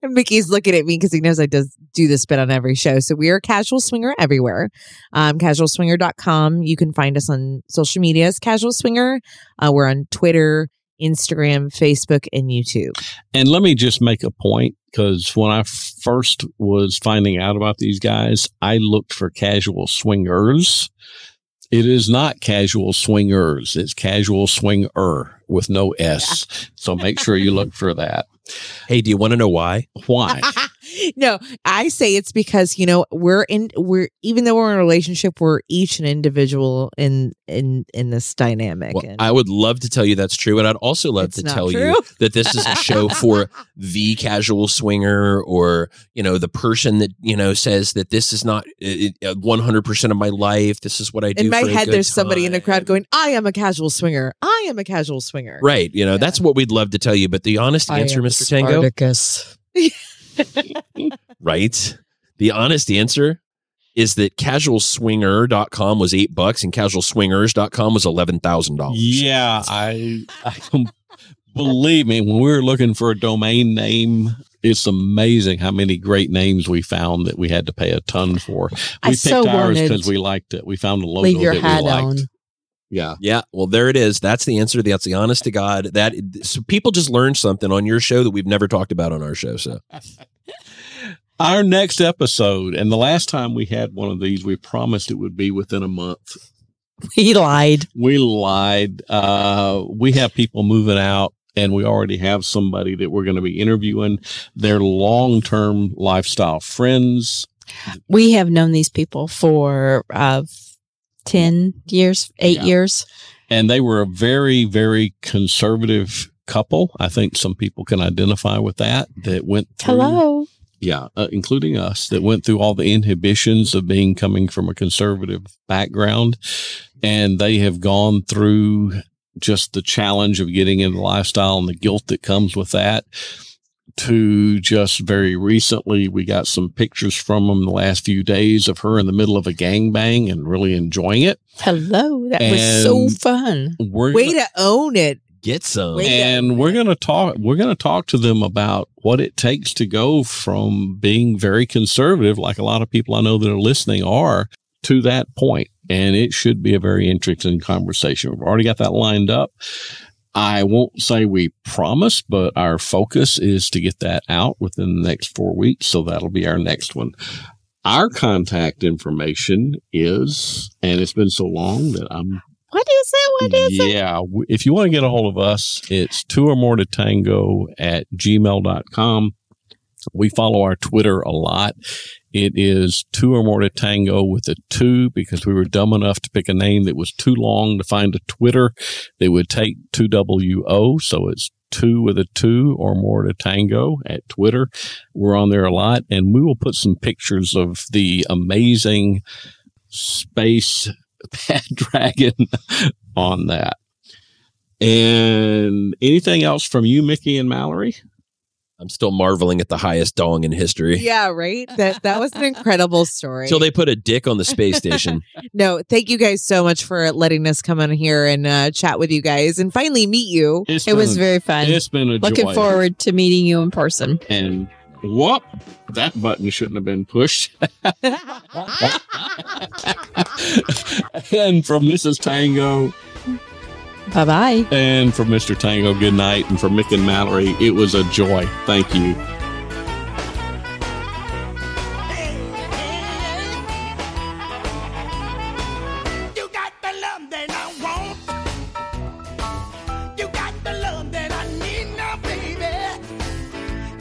and Mickey's looking at me because he knows I does do this bit on every show. So we are Casual Swinger everywhere. Um, casualswinger.com. You can find us on social media as Casual Swinger. Uh, we're on Twitter, Instagram, Facebook, and YouTube. And let me just make a point because when I first was finding out about these guys, I looked for casual swingers. It is not casual swingers. It's casual swinger with no S. So make sure you look for that. Hey, do you want to know why? Why? no, I say it's because you know we're in we're even though we're in a relationship, we're each an individual in in in this dynamic. Well, and I would love to tell you that's true, and I'd also love to tell true. you that this is a show for the casual swinger, or you know, the person that you know says that this is not uh, one hundred percent of my life. This is what I do. in my for a head, good there's somebody in the crowd going, "I am a casual swinger. I am a casual swinger." Right, you know, Yeah. that's what we'd love to tell you. But the honest answer, Mr. Tango, Spartacus. right? The honest answer is that casualswinger.com was eight bucks and casualswingers.com was eleven thousand dollars. yeah, I, I believe me, when we were looking for a domain name, it's amazing how many great names we found that we had to pay a ton for. We I picked so ours because we liked it. We found a logo Leave your that hat we liked. on. Yeah. Yeah, well, there it is. That's the answer. That's the honest to God. That so people just learned something on your show that we've never talked about on our show. So Our next episode, and the last time we had one of these, we promised it would be within a month. We lied. We lied. Uh, we have people moving out, and we already have somebody that we're going to be interviewing. They're long term lifestyle friends. We have known these people for uh, 10 years, eight Yeah. years. and they were a very very conservative couple i think some people can identify with that that went through Hello. yeah uh, including us that went through all the inhibitions of being coming from a conservative background and they have gone through just the challenge of getting into the lifestyle and the guilt that comes with that to just very recently we got some pictures from them the last few days of her in the middle of a gangbang and really enjoying it Hello. That was so fun. we're Way to own it. get some. Wait. and we're going to talk we're going to talk to them about what it takes to go from being very conservative like a lot of people i know that are listening are to that point and it should be a very interesting conversation we've already got that lined up i won't say we promise but our focus is to get that out within the next four weeks so that'll be our next one our contact information is and it's been so long that i'm What is it? What is it? yeah. If you want to get a hold of us, it's two or more to tango at gmail.com. We follow our Twitter a lot. It is two or more to tango with a two because we were dumb enough to pick a name that was too long to find a Twitter that would take 2WO. So it's two with a two or more to tango at Twitter. We're on there a lot and we will put some pictures of the amazing space Bad Dragon on that. And anything else from you, Mickey and Mallory? I'm still marveling at the highest dong in history. Yeah, right. That that was an incredible story. Till they put a dick on the space station. no, thank you guys so much for letting us come on here and uh, chat with you guys and finally meet you. It's It was been- very fun. It's been a Looking joy. forward to meeting you in person. And whoop, that button shouldn't have been pushed. and from Mrs. Tango Bye bye. and for Mr. Tango, good night. And for Mick and Mallory, it was a joy. Thank you. You got the love that I want. You got the love that I need now, baby.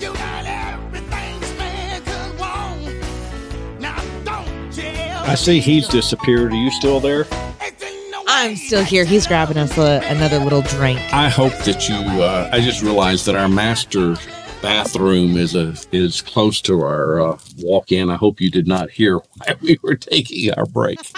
You got everything this man could want. Now don't I see he's disappeared. Are you still there? I'm still here. He's grabbing us a, another little drink. I hope that you. Uh, I just realized that our master bathroom is a is close to our uh, walk-in. I hope you did not hear why we were taking our break.